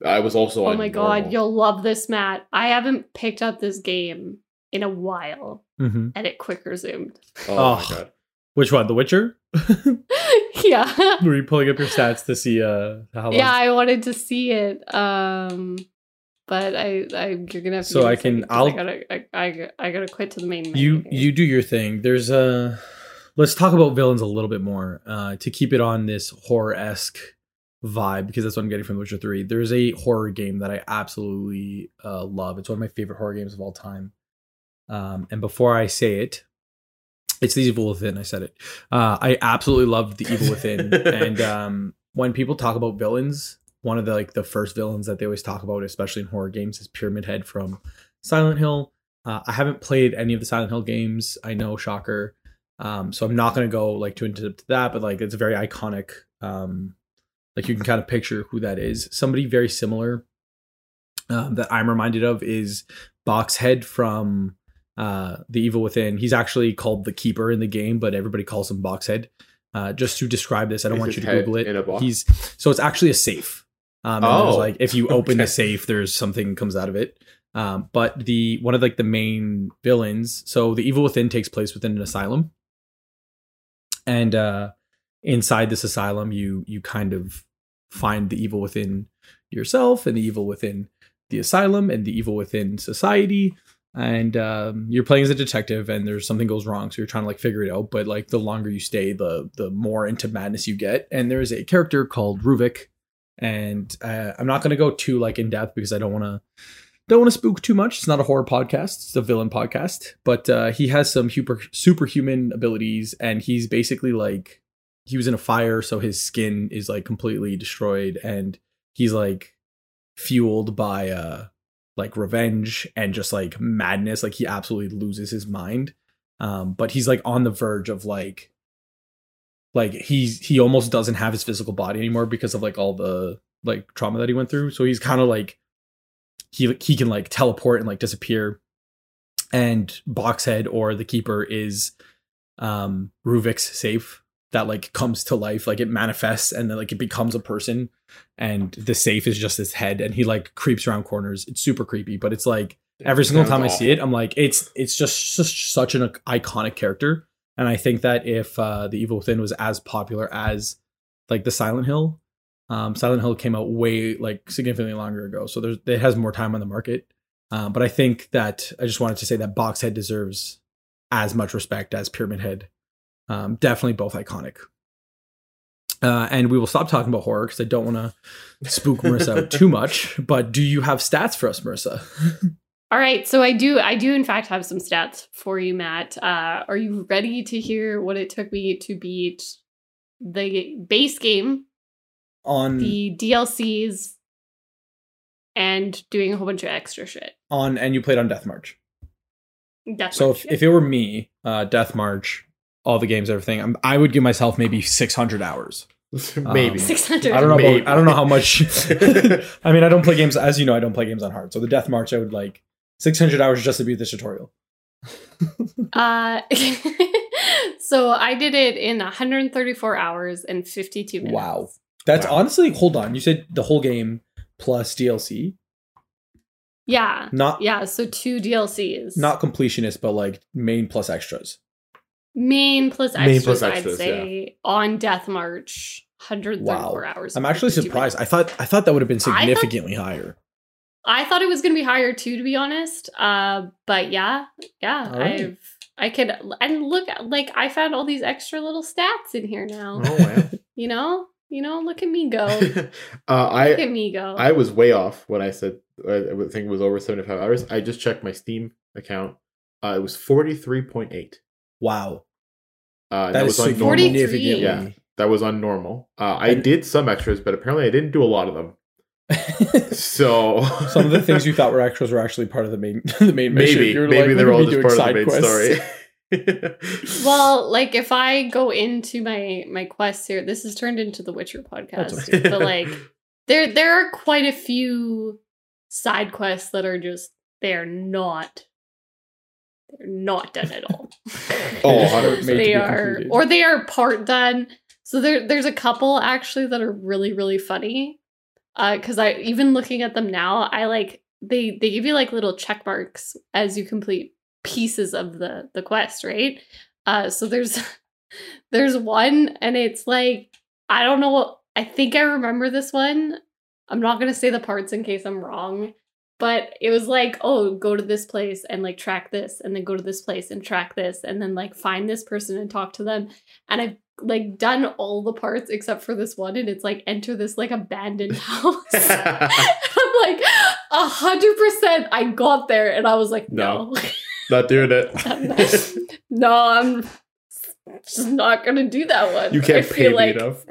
I was also oh on my god you'll love this matt i haven't picked up this game in a while Mhm. and it quick resumed Oh, Oh. my god. Which one? The Witcher? <laughs> <laughs> yeah Were you pulling up your stats to see uh how long? yeah i wanted to see it um but I, I you're gonna have to So I can- I'll- I gotta I, I, I gotta quit to the main you here. you do your thing. There's a let's talk about villains a little bit more uh, to keep it on this horror esque vibe because that's what I'm getting from The Witcher Three. There's a horror game that I absolutely uh, love. It's one of my favorite horror games of all time. Um, and before I say it, it's the Evil Within. I said it. Uh, I absolutely loved the Evil Within, <laughs> and um, when people talk about villains, one of the like the first villains that they always talk about, especially in horror games, is Pyramid Head from Silent Hill. Uh, I haven't played any of the Silent Hill games. I know, shocker. Um, so I'm not gonna go like too into that, but like it's a very iconic. Um, like you can kind of picture who that is. Somebody very similar um, that I'm reminded of is Boxhead from uh, the evil within. He's actually called the keeper in the game, but everybody calls him Boxhead. Uh, just to describe this, I don't Is want you to Google it. in a box? He's so it's actually a safe. Um, Oh, like if you open the okay. safe, there's something comes out of it. Um, but the one of like the main villains. So the evil within takes place within an asylum, and uh, inside this asylum, you you kind of find the evil within yourself and the evil within the asylum and the evil within society and um, you're playing as a detective and there's something goes wrong so you're trying to like figure it out but like the longer you stay the the more into madness you get. And there's a character called ruvik and uh, i'm not going to go too like in depth because i don't want to don't want to spook too much. It's not a horror podcast it's a villain podcast but uh, he has some super superhuman abilities and he's basically like he was in a fire so his skin is like completely destroyed and he's like fueled by uh like revenge and just like madness like he absolutely loses his mind. Um but he's like on the verge of like like he's he almost doesn't have his physical body anymore because of like all the like trauma that he went through. So he's kind of like he he can like teleport and like disappear. And boxhead or the keeper is um ruvik's safe that like comes to life like it manifests and then like it becomes a person and the safe is just his head and he like creeps around corners. It's super creepy but it's like every single time i see it i'm like it's it's just, just such an iconic character. And i think that if uh the evil within was as popular as like the silent hill um silent hill came out way like significantly longer ago. So there's it has more time on the market. Um, but i think that i just wanted to say that boxhead deserves as much respect as pyramid head um, definitely both iconic uh, and we will stop talking about horror because I don't want to spook Marissa out <laughs> too much. But do you have stats for us, Marissa? All right, so I do I do in fact have some stats for you, Matt. Uh, are you ready to hear what it took me to beat the base game, On the DLCs, and doing a whole bunch of extra shit? on and you played on Death March. Death So March, if, if it were me, uh, Death March, all the games, everything, I'm, I would give myself maybe 600 hours. <laughs> Maybe. Um, six hundred. I don't know. About, I don't know how much. <laughs> <laughs> I mean, I don't play games as you know. I don't play games on hard. So the Death March, I would like 600 hours just to beat this tutorial. Uh, so I did it in 134 hours and 52 minutes. Wow. That's Wow. honestly. Hold on. You said the whole game plus DLC, Yeah. not Yeah. So two DLCs. not completionist, but like main plus extras. Main plus Main extras, plus extras, I'd say, on Death March. 134 hours. I'm actually surprised. I thought I thought that would have been I thought- significantly higher. I thought it was going to be higher too, to be honest. Uh, but yeah, yeah, right. I've I could and look like I found all these extra little stats in here now. Oh wow. <laughs> You know, you know, look at me go. <laughs> uh, Look I at me go. I was way off when I said uh, I think it was over seventy five hours. I just checked my Steam account. Uh, it was forty three point eight. Wow, Uh, that that is was on normal. 43. significantly. Yeah. That was on normal. Uh, I And- did some extras, but apparently I didn't do a lot of them. <laughs> So Some of the things you <laughs> thought were extras were actually part of the main <laughs> the main mission. maybe You maybe like, they're all just part of the main quests. story. well, like if I go into my my quests here, this has turned into the Witcher podcast. okay. but like there there are quite a few side quests that are just they're not they're not done at all. <laughs> Oh, They just weren't 100%. to be are completed. or they are part done. So there there's a couple actually that are really really funny. Uh cuz I even looking at them now, I like they they give you like little check marks as you complete pieces of the the quest, right? Uh so there's <laughs> there's one and it's like I don't know I think I remember this one. I'm not going to say the parts in case I'm wrong, but it was like, oh, go to this place and like track this and then go to this place and track this and then like find this person and talk to them. And I've like done all the parts except for this one and it's like enter this like abandoned <laughs> house. <laughs> I'm like a hundred percent I got there and I was like, no. <laughs> Not doing it. No, I'm just not gonna do that one. you can't pay feel me like enough.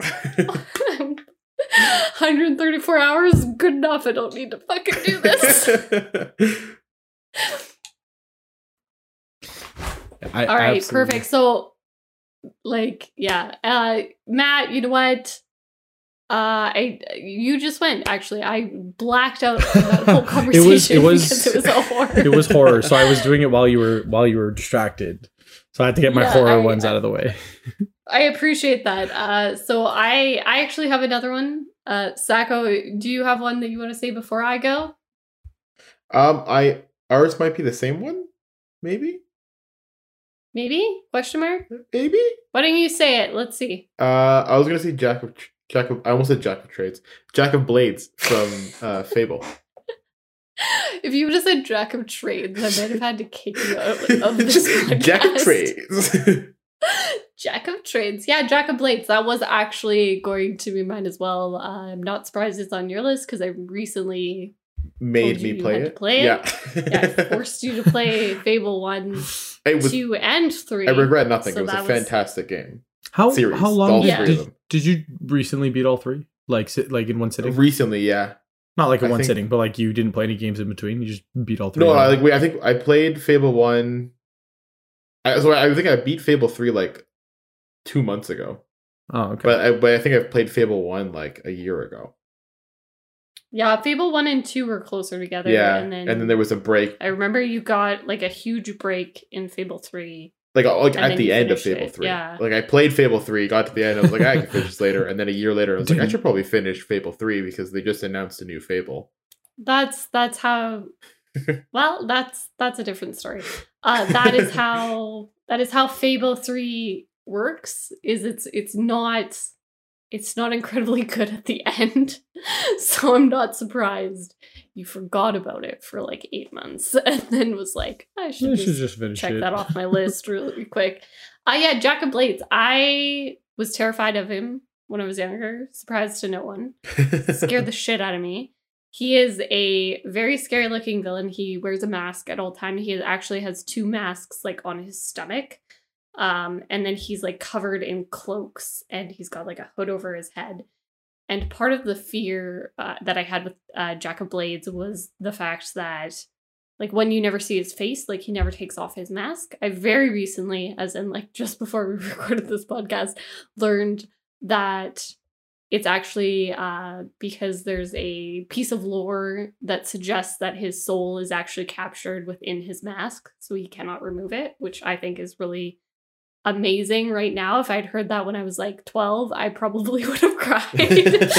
134 hours is good enough. I don't need to fucking do this. <laughs> <laughs> I All right, absolutely- perfect. So, like, yeah, uh, Matt, you know what? Uh, I you just went. Actually, I blacked out that whole <laughs> It conversation was- it was- it was a horror. it was horror, so I was doing it while you were while you were distracted. So I had to get my Yeah, horror I- ones out of the way. I appreciate that. Uh, so I I actually have another one. Uh, Sacco, do you have one that you want to say before I go? Um, I ours might be the same one, maybe, Maybe? Question mark? maybe. Why don't you say it? Let's see. Uh, I was gonna say Jack of Jack of. I almost said Jack of Trades. Jack of Blades from uh, Fable. <laughs> If you would have said Jack of Trades, I might have had to kick you out of <laughs> this podcast. Jack of Trades. <laughs> Jack of Trades. Yeah, Jack of Blades. That was actually going to be mine as well. Uh, I'm not surprised it's on your list because I recently Made Told me you you play had it. to play it? Yeah. yeah, I forced you to play <laughs> Fable 1, it was. 2, and 3. I regret nothing. So it was a that was- fantastic game. How Series, how long all did, three of did, them. did you recently beat all three? Like sit, like in one sitting? Recently, yeah. Not like in I one think- sitting, but like you didn't play any games in between. You just beat all three. No, I like we. I think I played Fable one. I, so I think I beat Fable three like two months ago, oh, okay. but I, but I think I've played Fable one like a year ago. Yeah, Fable 1 and 2 were closer together. yeah, And then, and then there was a break, I remember you got like a huge break in Fable 3. like like at the end of Fable it, three. yeah. Like I played Fable three, got to the end, I was like, I can finish this <laughs> later, and then a year later, I was like, I <laughs> should probably finish Fable three because they just announced a new Fable. That's that's how <laughs> well, that's that's a different story. Uh that is how that is how Fable 3 works is it's it's not it's not incredibly <laughs> good at the end. <laughs> So I'm not surprised you forgot about it for like 8 months <laughs> and then was like I should just should just finish check it. that off my list really quick. Uh yeah, Jack of Blades. I was terrified of him when I was younger. Surprised to no one. Scared the shit out of me. He is a very scary looking villain. He wears a mask at all time. He actually has two masks like on his stomach. Um, and then he's like covered in cloaks and he's got like a hood over his head. And part of the fear uh, that I had with uh, Jack of Blades was the fact that like when you never see his face, like he never takes off his mask. I very recently, as in like <laughs> just before we <laughs> recorded this podcast, learned that it's actually uh, because there's a piece of lore that suggests that his soul is actually captured within his mask, so he cannot remove it, which I think is really amazing right now. If I'd heard that when I was like 12, I probably <laughs> would have cried.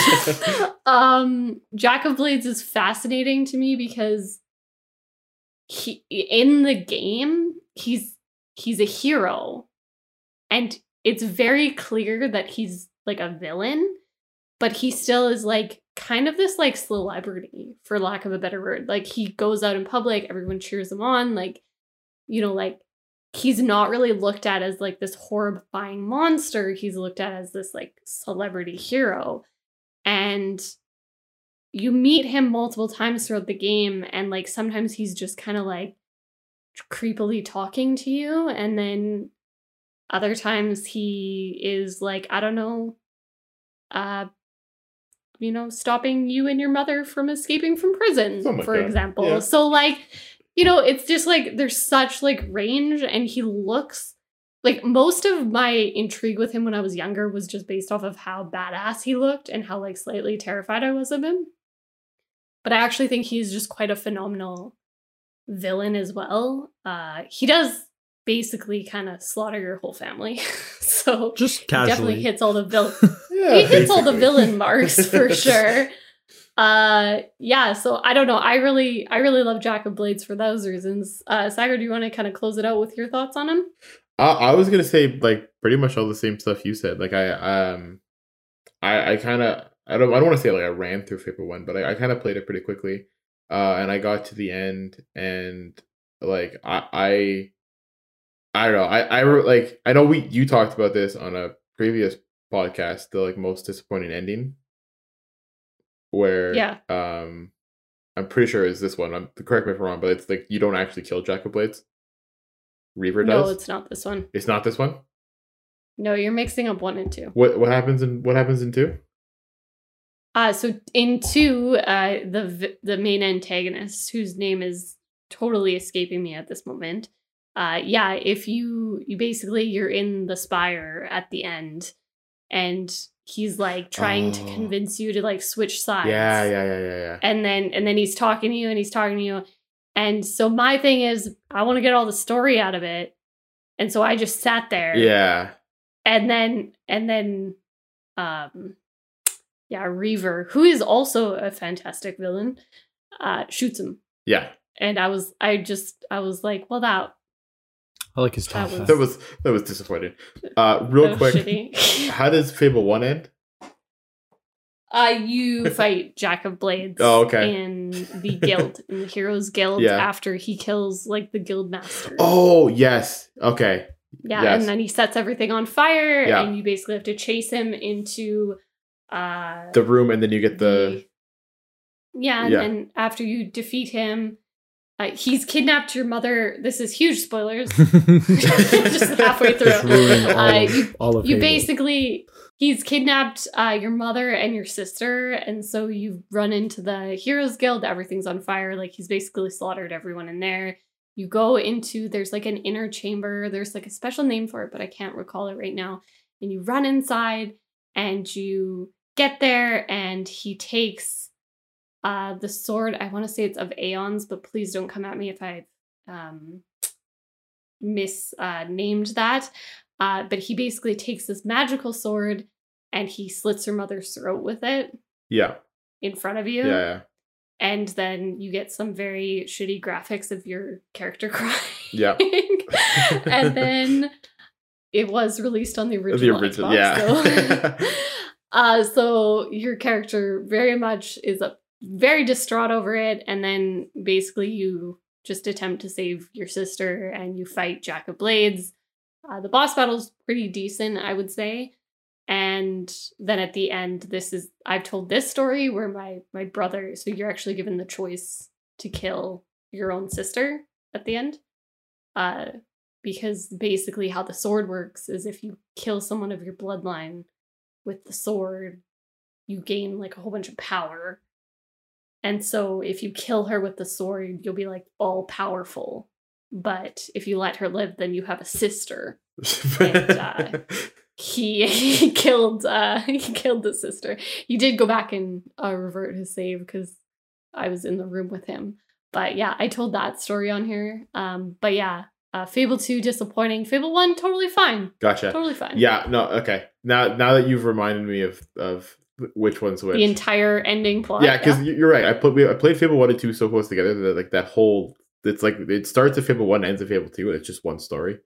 <laughs> um, Jack of Blades is fascinating to me because he in the game, he's he's a hero. And it's very clear that he's like a villain, but he still is like kind of this like celebrity, for lack of a better word. Like he goes out in public, everyone cheers him on, like, you know, like he's not really looked at as like this horrifying monster. He's looked at as this like celebrity hero. And you meet him multiple times throughout the game, and like sometimes he's just kind of like creepily talking to you, and then other times he is like, I don't know, uh, you know, stopping you and your mother from escaping from prison, like for that, example. yeah. So like, you know, it's just like there's such like range, and he looks like most of my intrigue with him when I was younger was just based off of how badass he looked and how like slightly terrified I was of him. But I actually think he's just quite a phenomenal villain as well. Uh he does basically kind of slaughter your whole family. <laughs> so Just he casually. definitely hits all the villain <laughs> yeah, he hits all the villain marks for <laughs> sure. Uh yeah, so I don't know. I really I really love Jack of Blades for those reasons. Uh Sacco, do you want to kind of close it out with your thoughts on him? I, I was gonna say like pretty much all the same stuff you said. Like I um, I I kind of I don't I don't want to say like I ran through Fable one, but I, I kind of played it pretty quickly. Uh, and I got to the end, and like I I I don't know. I I like I know we you talked about this on a previous podcast. The like most disappointing ending, where Yeah. um, I'm pretty sure it's this one. I'm correct me if I'm wrong, but it's like you don't actually kill Jack of Blades. Reaver does. No, it's not this one. It's not this one. No, you're mixing up one and two. What what happens in what happens in two? Uh so in two, uh the the main antagonist whose name is totally escaping me at this moment. Uh yeah, if you you basically you're in the spire at the end and he's like trying to Oh. convince you to like switch sides. Yeah, yeah, yeah, yeah, yeah. And then and then he's talking to you and he's talking to you. And so my thing is I want to get all the story out of it. And so I just sat there. Yeah. And then and then um yeah, Reaver, who is also a fantastic villain, uh shoots him. Yeah. And I was I just I was like, well that I like his That top. was- That was that was disappointing. Uh real that was quick, shitty. <laughs> how does Fable 1 end? Uh, you <laughs> fight Jack of Blades. Oh, okay. In the guild, in the Heroes Guild, Yeah. after he kills like the guild master. Oh, yes. Okay. yeah, yes. and then he sets everything on fire, Yeah. and you basically have to chase him into uh The room and then you get the yeah, and Yeah. then after you defeat him, uh, he's kidnapped your mother. This is huge spoilers. <laughs> <laughs> Just halfway through. All, Uh, of, you- all of you basically he's kidnapped uh, your mother and your sister and so you run into the heroes guild everything's on fire like he's basically slaughtered everyone in there you go into there's like an inner chamber there's like a special name for it but i can't recall it right now and you run inside and you get there and he takes uh the sword i want to say it's of aeons but please don't come at me if i um mis uh, named that uh, but he basically takes this magical sword and he slits her mother's throat with it Yeah. in front of you. yeah. And then you get some very shitty graphics of your character <laughs> crying. Yeah. and then it was released on the original. The original, Xbox, yeah. so- <laughs> uh, so your character very much is a, very distraught over it. And then basically you just attempt to save your sister and you fight Jack of Blades. Uh, the boss battle's pretty decent, I would say. And then at the end, this is I've told this story where my my brother. So you're actually given the choice to kill your own sister at the end, uh, because basically how the sword works is if you kill someone of your bloodline with the sword, you gain like a whole bunch of power. And so if you kill her with the sword, you'll be like all powerful. But if you let her live, then you have a sister. And, uh, <laughs> He, <laughs> he killed uh he killed the sister. He did go back and uh, revert his save because I was in the room with him. But yeah, I told that story on here. Um, but yeah, uh, Fable two disappointing. Fable one totally fine, gotcha. totally fine. Yeah, no, okay. Now now that you've reminded me of of which one's which. the entire ending plot. yeah, because you're right. I put we, I played Fable one and two so close together that like that whole it's like it starts at Fable one, ends at Fable two, and it's just one story.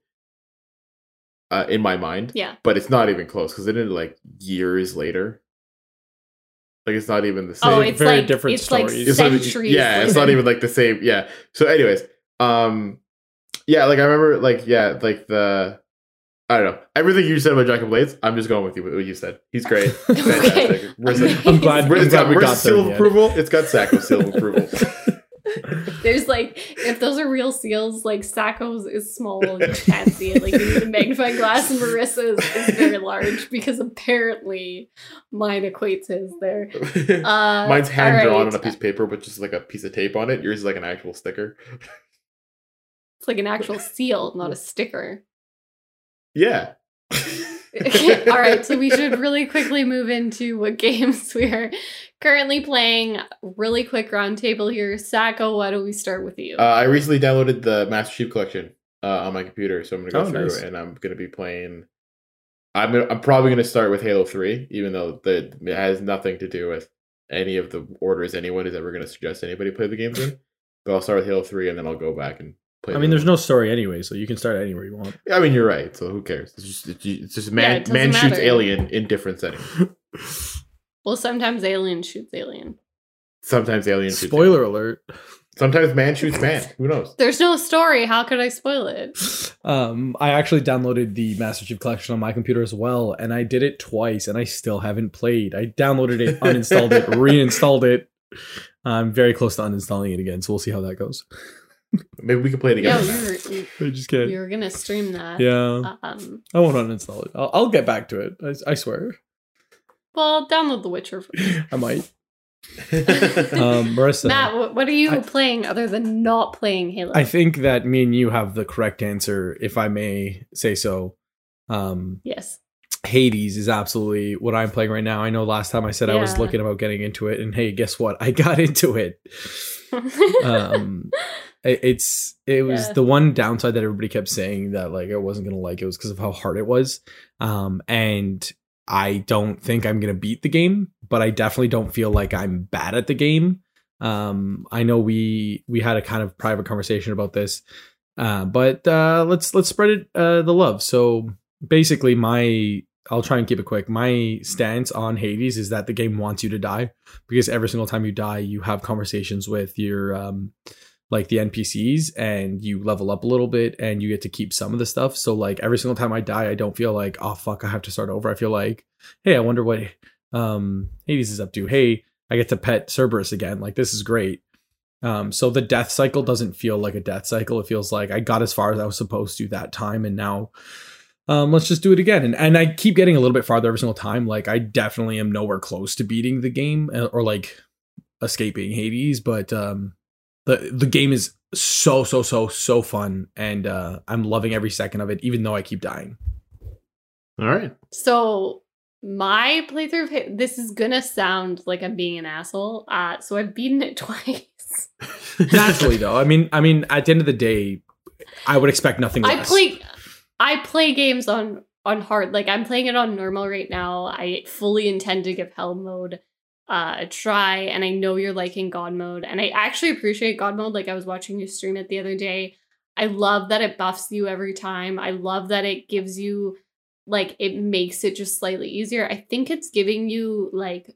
Uh, in my mind, yeah. but it's not even close because it ended like years later. Like it's not even the same. Oh, Very it's like different it's like stories. It's not even- centuries. yeah, it's not even like the same. Yeah. So, anyways, um, yeah, like I remember, like yeah, like the. I don't know. Everything you said about Jack of Blades, I'm just going with you. What you said, he's great. <laughs> Fantastic. Where's <laughs> the, I'm glad, where's I'm it's got, glad we where's got seal of approval? It's got Sacco's seal of approval. There's like if those are real seals, like Sacco's is small and you can't see it. Like you need a magnifying glass, and Marissa's is very large because apparently mine equates his there. <laughs> Uh, Mine's hand drawn alright. on a piece of paper, but just like a piece of tape on it. Yours is like an actual sticker. It's like an actual seal, not a sticker. Yeah. <laughs> All right, so we should <laughs> really quickly move into what games <laughs> we are currently playing. Really quick roundtable here. Sacco, why don't we start with you? Uh, I recently downloaded the Master Chief Collection uh, on my computer, so I'm gonna go Oh, through nice. and I'm gonna be playing. I'm gonna, I'm probably gonna start with Halo Three, even though the it has nothing to do with any of the orders anyone is ever gonna suggest anybody play the games in. But I'll start with Halo Three, and then I'll go back and play. I mean, there's no story anyway, so you can start anywhere you want. I mean, you're right. So who cares? It's just it's just, it's just man it doesn't man shoots alien in different settings. <laughs> well, sometimes alien shoots alien. Sometimes alien shoots. Spoiler alert. Sometimes man shoots man. Who knows? <laughs> There's no story. How could I spoil it? <laughs> Um, I actually downloaded the Master Chief Collection on my computer as well, and I did it twice, and I still haven't played. I downloaded it, uninstalled it, reinstalled it. I'm very close to uninstalling it again, so we'll see how that goes. Maybe we can play it Yeah, together. we were, I <laughs> just can't. you were gonna stream that. Yeah, Um. I won't uninstall it. I'll, I'll get back to it. I, I swear. Well, download The Witcher. First. <laughs> I might. <laughs> Um, Marissa, Matt, what, what are you I- playing other than not playing Halo? I think that me and you have the correct answer, if I may say so. Um, yes. Hades is absolutely what I'm playing right now. I know last time I said I was looking about getting into it, and hey, guess what? I got into it. Um, it- it's it was Yeah. the one downside that everybody kept saying that like I wasn't gonna like it was because of how hard it was. Um, and I don't think I'm gonna beat the game, but I definitely don't feel like I'm bad at the game. Um, I know we we had a kind of private conversation about this, uh, but uh, let's let's spread it uh, the love. So basically, my I'll try and keep it quick. My stance on Hades is that the game wants you to die because every single time you die, you have conversations with your um like the NPCs and you level up a little bit and you get to keep some of the stuff. So like every single time I die, I don't feel like, oh fuck, I have to start over. I feel like, hey, I wonder what um Hades is up to. Hey, I get to pet Cerberus again. Like this is great. Um, so the death cycle doesn't feel like a death cycle. It feels like I got as far as I was supposed to that time, and now um, let's just do it again. And and I keep getting a little bit farther every single time. Like I definitely am nowhere close to beating the game uh, or like escaping Hades, but um, the the game is so so so so fun, and uh, I'm loving every second of it, even though I keep dying. All right. So my playthrough of this is gonna sound like I'm being an asshole. Uh, so I've beaten it <laughs> twice. <laughs> Naturally, though, I mean, I mean, at the end of the day, I would expect nothing I less. play, I play games on on hard. Like I'm playing it on normal right now. I fully intend to give hell mode uh, a try, and I know you're liking God mode, and I actually appreciate God mode. Like I was watching you stream it the other day. I love that it buffs you every time. I love that it gives you like it makes it just slightly easier. I think it's giving you like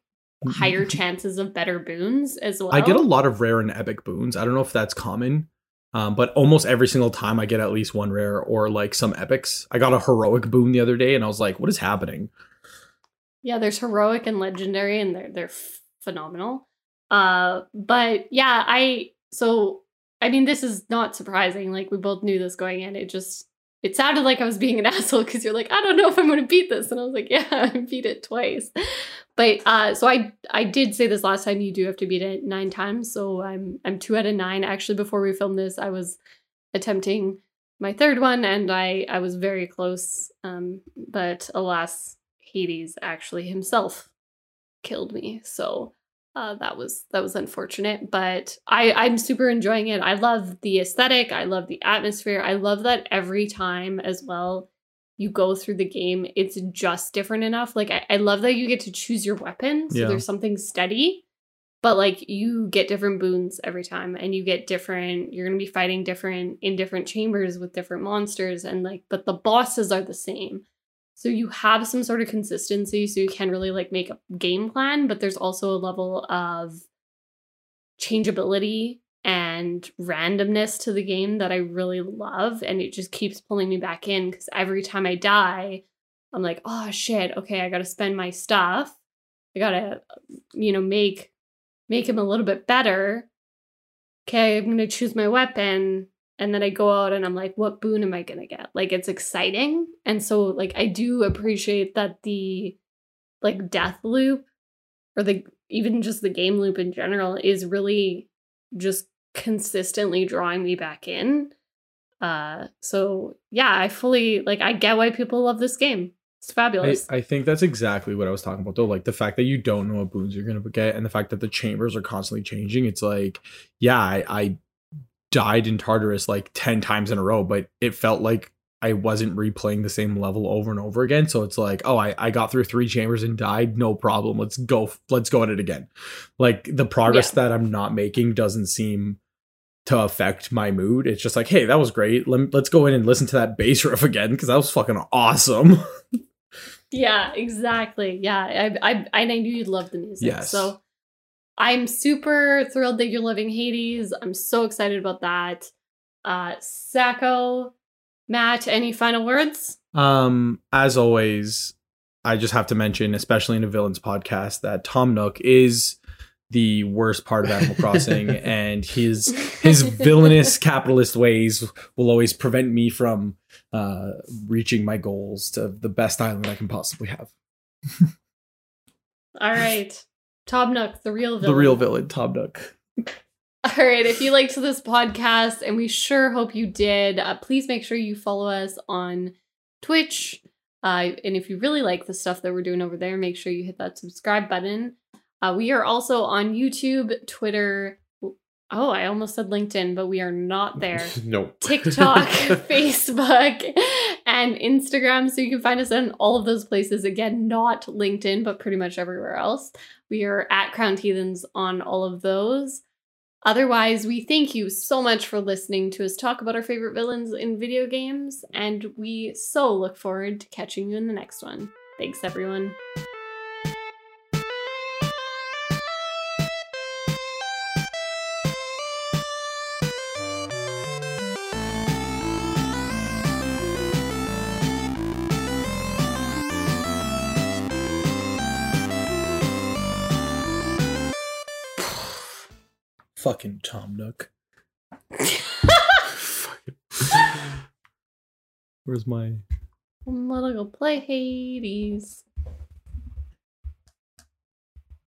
higher chances of better boons as well. Mm-hmm. I get a lot of rare and epic boons. I don't know if that's common, um, but almost every single time I get at least one rare or like some epics. I got a heroic boon the other day, and I was like, "What is happening?" Yeah, there's heroic and legendary, and they're they're phenomenal. Uh, but yeah, I so I mean, this is not surprising. Like we both knew this going in. It just it sounded like I was being an <laughs> asshole because you're like, I don't know if I'm going to beat this, and I was like, Yeah, <laughs> I beat it twice. But uh, so I I did say this last time. You do have to beat it nine times. So I'm I'm two out of nine. Actually, before we filmed this, I was attempting my third one, and I I was very close. Um, but alas, Hades actually himself killed me. So uh, that was that was unfortunate. But I I'm super enjoying it. I love the aesthetic. I love the atmosphere. I love that every time as well you go through the game, it's just different enough. Like I, I love that you get to choose your weapon. So Yeah. there's something steady. But like you get different boons every time and you get different you're gonna be fighting different in different chambers with different monsters and like but the bosses are the same. So you have some sort of consistency so you can really like make a game plan, but there's also a level of changeability and randomness to the game that I really love and it just keeps pulling me back in cuz every time I die I'm like, "Oh shit, okay, I got to spend my stuff. I got to you know, make make him a little bit better. Okay, I'm to choose my weapon and then I go out and I'm like, what boon am I gonna get? Like it's exciting. And so like I do appreciate that the like death loop or the even just the game loop in general is really just consistently drawing me back in. Uh so yeah, I fully like I get why people love this game. It's I, fabulous. I think that's exactly what I was talking about though. Like the fact that you don't know what boons you're gonna get and the fact that the chambers are constantly changing. It's like, yeah, I, I died in Tartarus like 10 times in a row, but it felt like I wasn't replaying the same level over and over again. So it's like, oh, I, I got through three chambers and died. No problem. Let's go. Let's go at it again. Like the progress that I'm not making doesn't seem to affect my mood. It's just like, hey, that was great. Let, let's go in and listen to that bass <laughs> riff again because that was fucking awesome. <laughs> Yeah, exactly. Yeah, I, I, I knew you'd love the music. Yes. So I'm super thrilled that you're loving Hades. I'm so excited about that. Uh, Sacco, Matt, any final words? Um, as always, I just have to mention, especially in a villains podcast, that Tom Nook is the worst part of Animal Crossing, <laughs> and his his villainous capitalist ways will always prevent me from uh reaching my goals to the best island I can possibly have. <laughs> All right. Tom Nook, the real villain. The real villain, Tom Nook. <laughs> All right. If you liked this podcast, and we sure hope you did, uh, please make sure you follow us on Twitch, Uh, and if you really like the stuff that we're doing over there, make sure you hit that subscribe button. Uh, we are also on YouTube, Twitter. Oh, I almost said LinkedIn, but we are not there. <laughs> nope. TikTok, <laughs> Facebook, and Instagram. So you can find us on all of those places. Again, not LinkedIn, but pretty much everywhere else. We are at Crowned Heathens on all of those. Otherwise, we thank you so much for listening to us talk about our favorite villains in video games, and we so look forward to catching you in the next one. Thanks, everyone. Fucking Tom Nook. <laughs> Where's my I'm letting go play Hades.